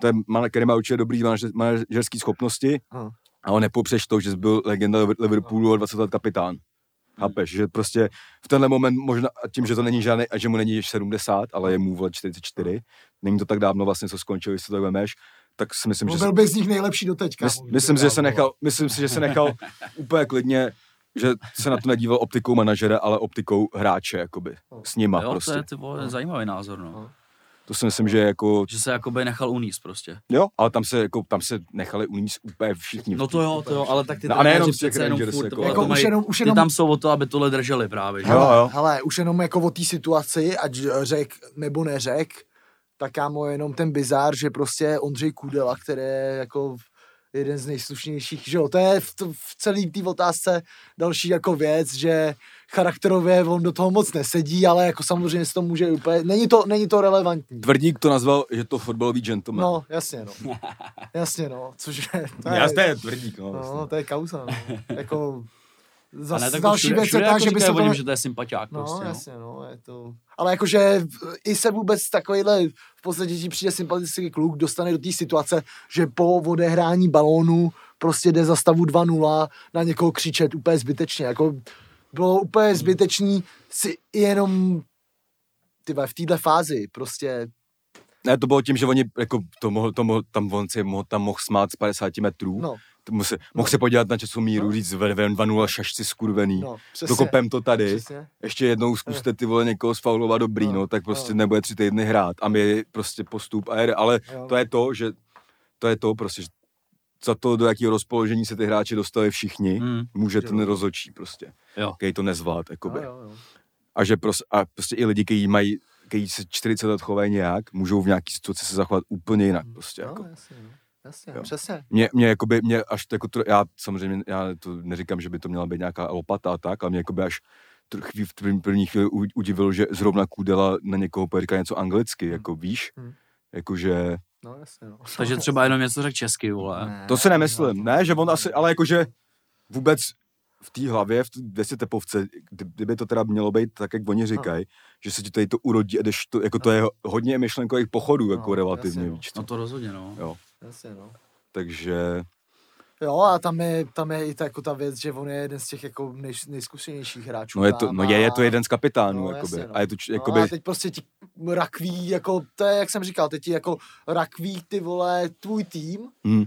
ten, man- který má určitě dobrý manažer- manažerský schopnosti, Aha. a on nepopřeš to, že jsi byl legenda Liver- Liverpoolu a 20 let kapitán. Chápeš, že prostě v tenhle moment možná, a tím, že to není žádný, a že mu není již 70, ale je mu vole 44, není to tak dávno vlastně, co skončil, když to tak vemeš, tak si myslím, že byl se, by z nich nejlepší do teďka. mys, myslím, si, že se nechal, myslím si, že se nechal úplně klidně, že se na to nedíval optikou manažera, ale optikou hráče, jakoby, s nima Jo, prostě. to je ty vole, zajímavý názor, no. To si myslím, že jako, Že se jakoby nechal uníst prostě. jo, ale tam se, jako, tam se nechali uníst úplně všichni. No to jo, to jo, ale tak ty No a nejenom trenéři z těch přece jenom Rangers, furt, jako- Jako to už jenom- už ty jenom- tam jsou o to, aby tohle drželi právě, že? Jo, jo. Hele, už jenom jako o té situaci, ať řek nebo neřek, tak kámo jenom ten bizár, že prostě Ondřej Kudela, který je jako jeden z nejslušnějších, že jo, to je v, v celé té otázce další jako věc, že charakterově on do toho moc nesedí, ale jako samozřejmě se to může úplně, není to, není to relevantní. Tvrdík to nazval, že to fotbalový gentleman. No, jasně no. Jasně no, což je, to je, Já to je tvrdík, no. vlastně. no, to je kauza, no. Jako, A zas ne, tak další všude, věc je všude ta, jako že by se to... ne- že to je sympatiák No, prostě, no. jasně, no, je to... Ale jakože i se vůbec takovýhle, v podstatě ti přijde sympatický kluk, dostane do té situace, že po odehrání balónu prostě jde za stavu 2-0 na někoho křičet úplně zbytečně, jako bylo úplně zbytečný si jenom ty v téhle fázi prostě, Ne, to bylo tím, že oni, jako, to mohl, to mohl, tam on si mohl, tam mohl smát z 50 metrů. no, To mohl, se, mohl se podívat na časomíru, No. říct ve- ve 2-0 šašci skurvený. no, přesně. Dokopem to tady. Přesně. Ještě jednou zkuste ty vole někoho sfaulovat dobrý, No, no, tak prostě no. nebude tři týdny hrát. A my prostě postup a jede. Ale Jo. to je to, že to je to prostě, že za to, do jakého rozpoložení se ty hráči dostali všichni, Mm. může Že ten rozhodčí prostě. Jo. Který to nezvlád, jakoby. Jo, jo, jo. A že prostě, a prostě i lidi, kteří mají kteří se 40 let chovají nějak, můžou v nějaký situaci se zachovat úplně jinak. Prostě, jako. No, jasně, no. Jasně, jo. přesně. Mě, mě, jakoby, mě až to, jako, to, já samozřejmě, já to neříkám, že by to měla být nějaká lopata a tak, ale mě jakoby až trochu v první, první chvíli udivil, že zrovna Kůdela na někoho říká něco anglicky, hmm. jako víš, hmm. jakože... No jasně, no. Takže třeba jenom něco řekl česky, vole. Ne, to si nemyslím, ne, že on asi, ale jakože vůbec v té hlavě, v té tepovce, kdyby to teda mělo být tak, jak oni říkají, no. že se ti tady to urodí a jdeš to, jako to je hodně myšlenkových pochodů, jako no, relativně, jasně, víš No to rozhodně, no. Jo. Jasně, no. Takže... Jo, a tam je, tam je i ta, jako ta věc, že on je jeden z těch jako nej, nejzkušenějších hráčů. No je to, no je, je to jeden z kapitánů, no, jakoby. Jasně, no. A je to, jakoby... no, a teď prostě ti rakví, jako, to je, jak jsem říkal, teď ti jako rakví ty vole, tvůj tým, hmm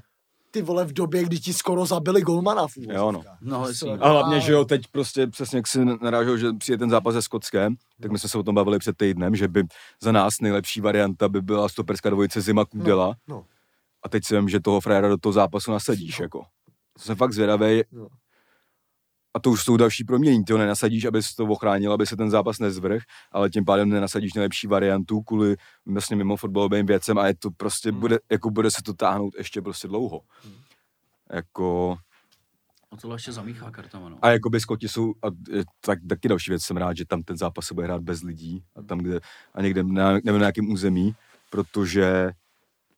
ty vole v době, kdy ti skoro zabili golmana v Jo, no. no a hlavně, že jo, teď prostě přesně jak si narážel, že přijde ten zápas se Skotskem, tak my jsme se o tom bavili před týdnem, že by za nás nejlepší varianta by byla stoperská dvojice Zima Kudela. No, no. A teď si vím, že toho frajera do toho zápasu nasadíš, no. jako. To jsem fakt zvědavý. No. A to už jsou další proměny. Ty ho nenasadíš, aby se to ochránil, aby se ten zápas nezvrh, ale tím pádem nenasadíš nejlepší variantu kvůli vlastně mimo fotbalovým věcem a je to prostě, hmm. bude, jako bude se to táhnout ještě prostě dlouho. Hmm. Jako... A tohle ještě zamíchá kartama, no. A jako by Skoti jsou, a tak taky další věc jsem rád, že tam ten zápas se bude hrát bez lidí a tam, kde, a někde na, nevím, na nějakém území, protože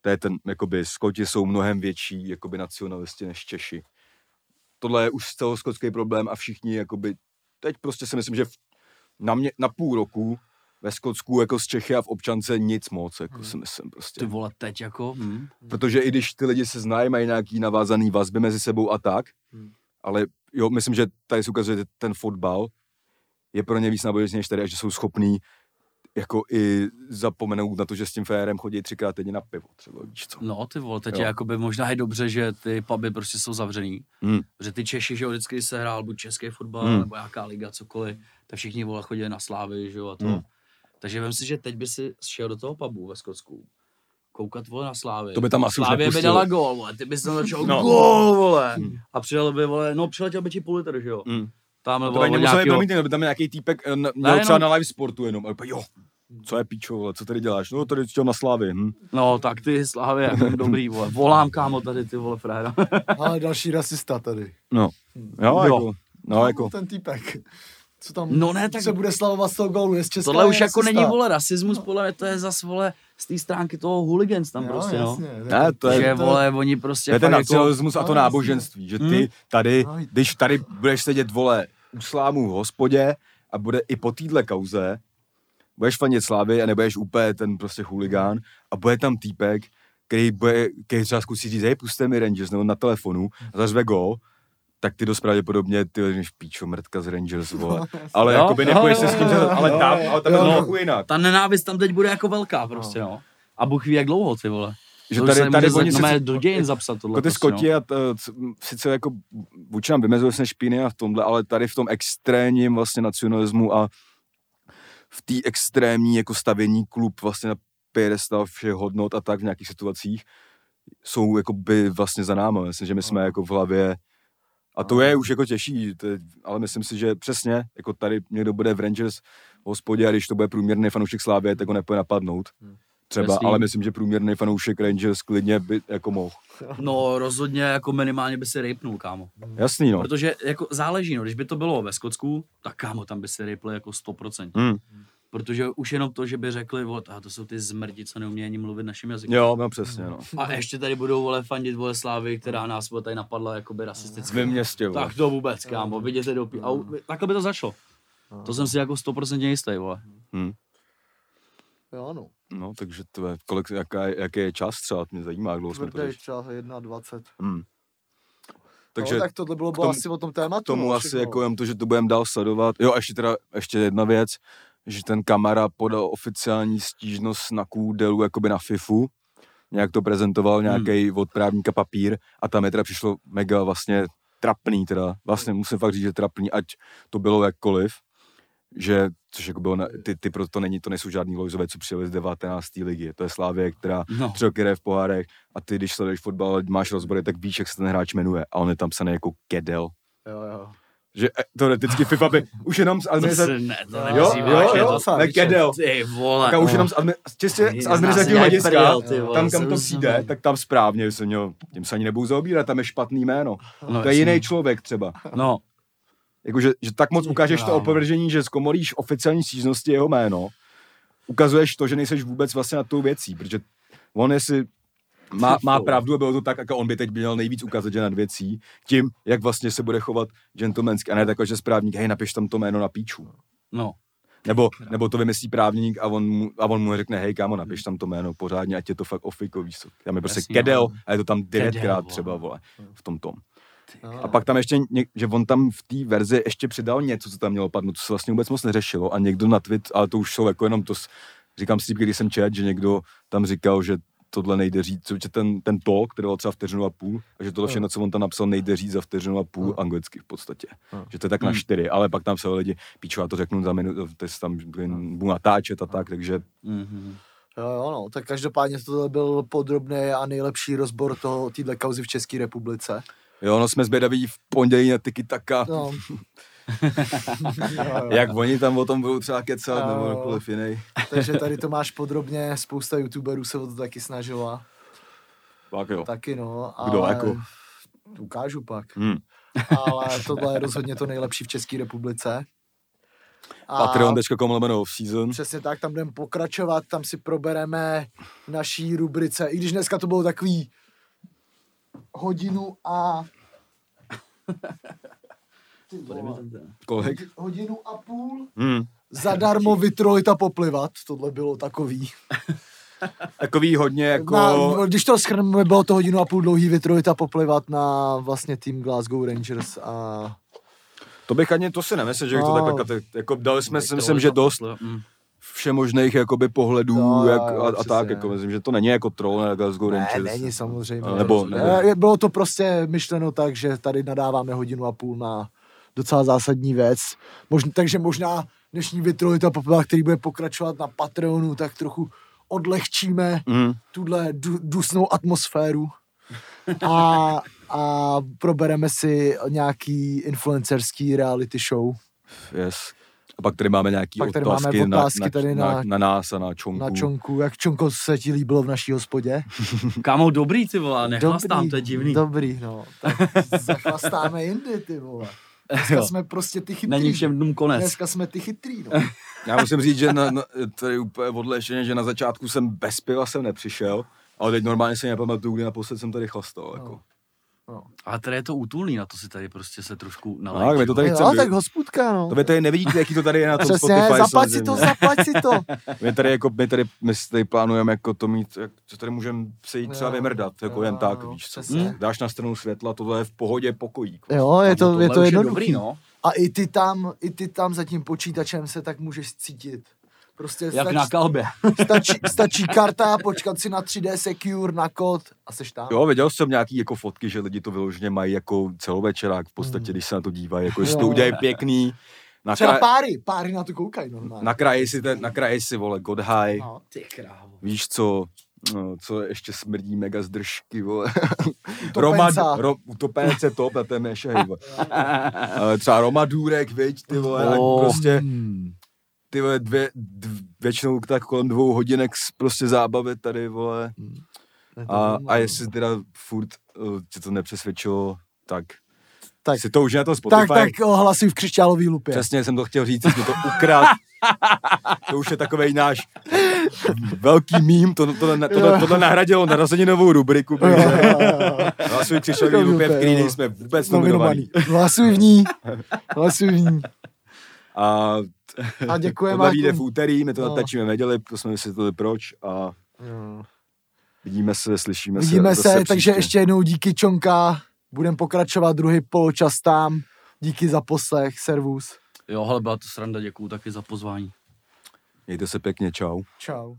to je ten, jakoby, Skoti jsou mnohem větší, jakoby, nacionalisti než Češi tohle je už celoskotský problém a všichni, jakoby, teď prostě si myslím, že v, na, mě, na půl roku ve Skotsku jako z Čechy a v občance nic moc, jako hmm. si myslím prostě. Ty vole, teď jako? Hmm. Protože i když ty lidi se znají, mají nějaký navázaný vazby mezi sebou a tak, hmm. ale jo, myslím, že tady se ukazuje, že ten fotbal je pro ně víc náboženství než tady a že jsou schopní jako i zapomenout na to, že s tím férem chodí třikrát týdně na pivo, třeba víš co. No ty vole, teď jo. je jakoby možná i dobře, že ty puby prostě jsou zavřený, hmm. že ty Češi, že jo, vždycky se hrál buď český fotbal, hmm. nebo jaká liga, cokoliv, tak všichni vole chodili na slávy, že jo, a to. Hmm. Takže vím si, že teď by si šel do toho pubu ve Skotsku, koukat vole na Slávy. To by tam asi Slávě by dala gól, vole, ty bys tam začal no. gól, vole. Hmm. A přijel by, vole, no přiletěl by ti půl litr, že jo. Hmm. Tam, no, to by nemusel nějakýho... by tam nějaký týpek, eh, měl třeba na live sportu jenom, ale jo, co je píčo, vole, co tady děláš? No, tady chtěl na Slávy. Hm? No, tak ty Slávy, dobrý, vole. Volám, kámo, tady ty, vole, fréra. Ale další rasista tady. No, jo, jo. jako, no, jako. Ten týpek. Co tam no ne, tak... se bude slavovat z toho gólu, je z Česká Tohle už jako rasista. není, vole, rasismus, podle mě to je zas, vole, z té stránky toho hooligans tam jo, prostě, no. jasně, no. Ne, to je, že, to, vole, oni prostě... To je ten nacionalismus jako... a to náboženství, že ty hm? tady, když tady budeš sedět, vole, u slámu v hospodě a bude i po týdle kauze, budeš fanit Slávy a nebudeš úplně ten prostě huligán a bude tam týpek, který, bude, který třeba zkusí říct, hej, puste mi Rangers nebo na telefonu a zařve gol, tak ty dost pravděpodobně ty než píčo mrtka z Rangers, vole. Ale jako by nepoješ se s tím, ale tam, ale tam je to trochu jinak. Ta nenávist tam teď bude jako velká prostě, no. A Bůh ví, jak dlouho, ty vole. Že to tady, tady oni sice, do dějin zapsat tohle. Jako ty prostě, skoti no. a to, sice jako vůči nám vymezuje se špíny a v tomhle, ale tady v tom extrémním vlastně nacionalismu a v té extrémní jako stavění klub vlastně na piedestal všech hodnot a tak v nějakých situacích jsou jako by vlastně za náma. Myslím, že my jsme jako v hlavě a to je už jako těžší, to je, ale myslím si, že přesně, jako tady někdo bude v Rangers v hospodě a když to bude průměrný fanoušek Slávě, tak ho nepůjde napadnout. Hmm třeba, Jasný. ale myslím, že průměrný fanoušek Rangers klidně by jako mohl. No rozhodně jako minimálně by se rejpnul, kámo. Jasný, no. Protože jako záleží, no, když by to bylo ve Skotsku, tak kámo, tam by se rejpli jako 100%. Hmm. Protože už jenom to, že by řekli, vole, to jsou ty zmrdi, co neumějí ani mluvit naším jazykem. Jo, no přesně, no. A ještě tady budou, vole, fandit, vole, Slávy, která nás vole, tady napadla jakoby rasisticky. Ve městě, vole. Tak to vůbec, kámo, vidíte do A takhle by to začalo. To jsem si jako 100% jistý, vole. Hmm. Jo, no. No, takže to je, kolik, jaká, jaký je čas třeba, mě zajímá, jak dlouho jsme to čas, 1,20. Hmm. Takže no, tak tohle bylo tomu, asi o tom tématu. Tomu no, asi jako jen to, že to budeme dál sledovat. Jo, a ještě teda, ještě jedna věc, že ten kamera podal oficiální stížnost na Kůdelu, jakoby na FIFU, nějak to prezentoval hmm. nějaký od právníka papír a tam je teda přišlo mega vlastně trapný teda, vlastně musím fakt říct, že trapný, ať to bylo jakkoliv, že, což jako bylo, na, ty, ty proto není, to nejsou žádný lojzové, co přijeli z 19. ligy, to je Slávě, která no. třeba v pohárech a ty, když sleduješ fotbal, máš rozbory, tak víš, jak se ten hráč jmenuje a on je tam psaný jako Kedel. Jo, jo. Že eh, teoreticky FIFA by už jenom z To administrativního... se ne, to Jo, nevzýváš, jo, je jo, to fakt, tak kedel. Ty vole. Tak už No. jenom z, admi, čistě z Zná se administrativního nějak hlediska, tam kam to přijde, tak tam správně, se měl, tím se ani nebudou zaobírat, tam je špatný jméno. No, to je jiný člověk třeba. No, Jakože, že tak moc ukážeš to opovržení, že zkomolíš oficiální stížnosti jeho jméno, ukazuješ to, že nejseš vůbec vlastně nad tou věcí, protože on jestli má, má pravdu a bylo to tak, jako on by teď měl nejvíc ukázat, že nad věcí, tím, jak vlastně se bude chovat gentlemansky, a ne tako, že správník, hej, napiš tam to jméno na píču. no. Nebo, nebo to vymyslí právník a on, mu, a on mu řekne, hej kámo, napiš tam to jméno pořádně, ať je to fakt ofiko, víš co. Tam je prostě Jasně, kedel no. a je to tam devětkrát třeba, vole, v tom tom. No. A pak tam ještě, něk, že on tam v té verzi ještě přidal něco, co tam mělo padnout, co se vlastně vůbec moc neřešilo a někdo na tweet, ale to už šlo jako jenom to, říkám si, když jsem čet, že někdo tam říkal, že tohle nejde říct, že ten, ten talk, který byl třeba vteřinu a půl, a že tohle všechno, co on tam napsal, nejde říct za vteřinu a půl anglicky v podstatě. Že to je tak na Hmm. čtyři, ale pak tam se lidi, píču, já to řeknu za minutu, to je tam budu natáčet a tak, takže Mhm. Jo, jo, no, tak každopádně tohle byl podrobný a nejlepší rozbor toho, téhle kauzy v České republice. jo, no jsme zbědaví v pondělí na Tiki Taka, No. jo, jo. jak oni tam o tom budou třeba kecat, Jo, nebo kdokoliv jiný. Takže tady to máš podrobně, spousta youtuberů se o to taky snažila. Tak jo. Taky no, ale... Kdo, jako? Ukážu pak. Hmm. Ale tohle je rozhodně to nejlepší v České republice. A Patreon.com lomeno off-season. Přesně tak, tam budeme pokračovat, tam si probereme naší rubrice, i když dneska to bylo takový hodinu a... Ty vole, Kolik? hodinu a půl Hmm. zadarmo vytrojit a poplivat, tohle bylo takový. Takový hodně jako... Na, když to schrneme, bylo to hodinu a půl dlouhý vytrojit a poplivat na vlastně tým Glasgow Rangers a To bych ani, to si nemyslím, že bych to No. takhle, kate- jako dali jsme si, myslím, že dost mm. všemožných jakoby pohledů jo, jak, a, a tak, jako myslím, že to není jako troll na Glasgow ne, Rangers. není samozřejmě. Nebo- Ne, nebo- je- Bylo to prostě myšleno tak, že tady nadáváme hodinu a půl na docela zásadní věc. Možn, takže možná dnešní vytrojit a poplivat, který bude pokračovat na Patreonu, tak trochu odlehčíme Mm. tuhle du, dusnou atmosféru a, a probereme si nějaký influencerský reality show Yes. A pak tady máme nějaký Pak tady otázky, máme na, otázky na, tady na, na- na, nás a na čonku. na čonku. Jak čonko se ti líbilo v naší hospodě? Kámo, dobrý ty vole, nechlastám, to je divný. Dobrý, no. Tak zachlastáme jindy, ty vole. Dneska Jo. jsme prostě ty chytrý. Není všem dnům konec. Dneska jsme ty chytrý, no. Já musím říct, že na, na, tady úplně odlešeně, že na začátku jsem bez piva jsem nepřišel, ale teď normálně si nepamatuju, kdy naposled jsem tady chlastal. Jako. No. Ale tady je to útulný, na to si tady prostě se trošku Tak, nalejčí. my to tady Jo, chceme. tak hospůdka, no. To vy tady nevidíte, jaký to tady je na tom Přesně, Spotify. zaplať si to, zaplať si to. My tady, jako, my tady, my si tady plánujeme jako to mít, jak, co tady můžeme se jít třeba vymrdat, jako jo, jen tak, jo, víš co. přesně. Dáš na stranu světla, tohle je v pohodě pokojík. Jo, je to, je to jednoduchý. dobrý, no. A i ty tam, i ty tam za tím počítačem se tak můžeš cítit. Prostě Jak stačí, na kalbě. stačí, stačí karta, počkat si na 3D Secure, na kód a seš tam. Jo, viděl jsem nějaký jako fotky, že lidi to vyloženě mají jako celovečerák v podstatě, když se na to dívají, jako jestli to Hmm. Udělají pěkný. Na, Třeba kraj, páry, páry na to koukají normálně. na kraji si, ten, na kraji si, vole, God High, No. Ty krávo. víš co, no, co ještě smrdí mega zdržky, vole. Utopenca. Roma, ro, utopence top, na tém nešej, třeba Roma Důrek, viď, ty vole, Oh. prostě Hmm. Ty vole, dvě, dv, většinou tak kolem dvou hodinek prostě zábavy tady, vole. To A, a jestli teda furt uh, tě to nepřesvědčilo, tak, Tak- si to už na to Spotify. Tak, tak ohlasuj v křišťálový lupě. Přesně jsem to chtěl říct, mi to ukrad. to už je takový náš velký mím, to, to, to, tohle, tohle nahradilo narazeninovou rubriku. Hlasuj křišťálový lupě, v který nejsme vůbec nominovaný. Hlasuj v ní. Hlasuj v ní. A A děkujeme. tohle vyjde v úterý, my to No. natáčíme v neděli, to jsme vysvětlili proč a Jo. vidíme se, slyšíme Vidíme se. se, zase takže příště. ještě jednou díky Čonka. Budeme pokračovat druhý poločas tam. Díky za poslech, servus. Jo, hele, byla to sranda, děkuju taky za pozvání. Mějte se pěkně, čau. Čau.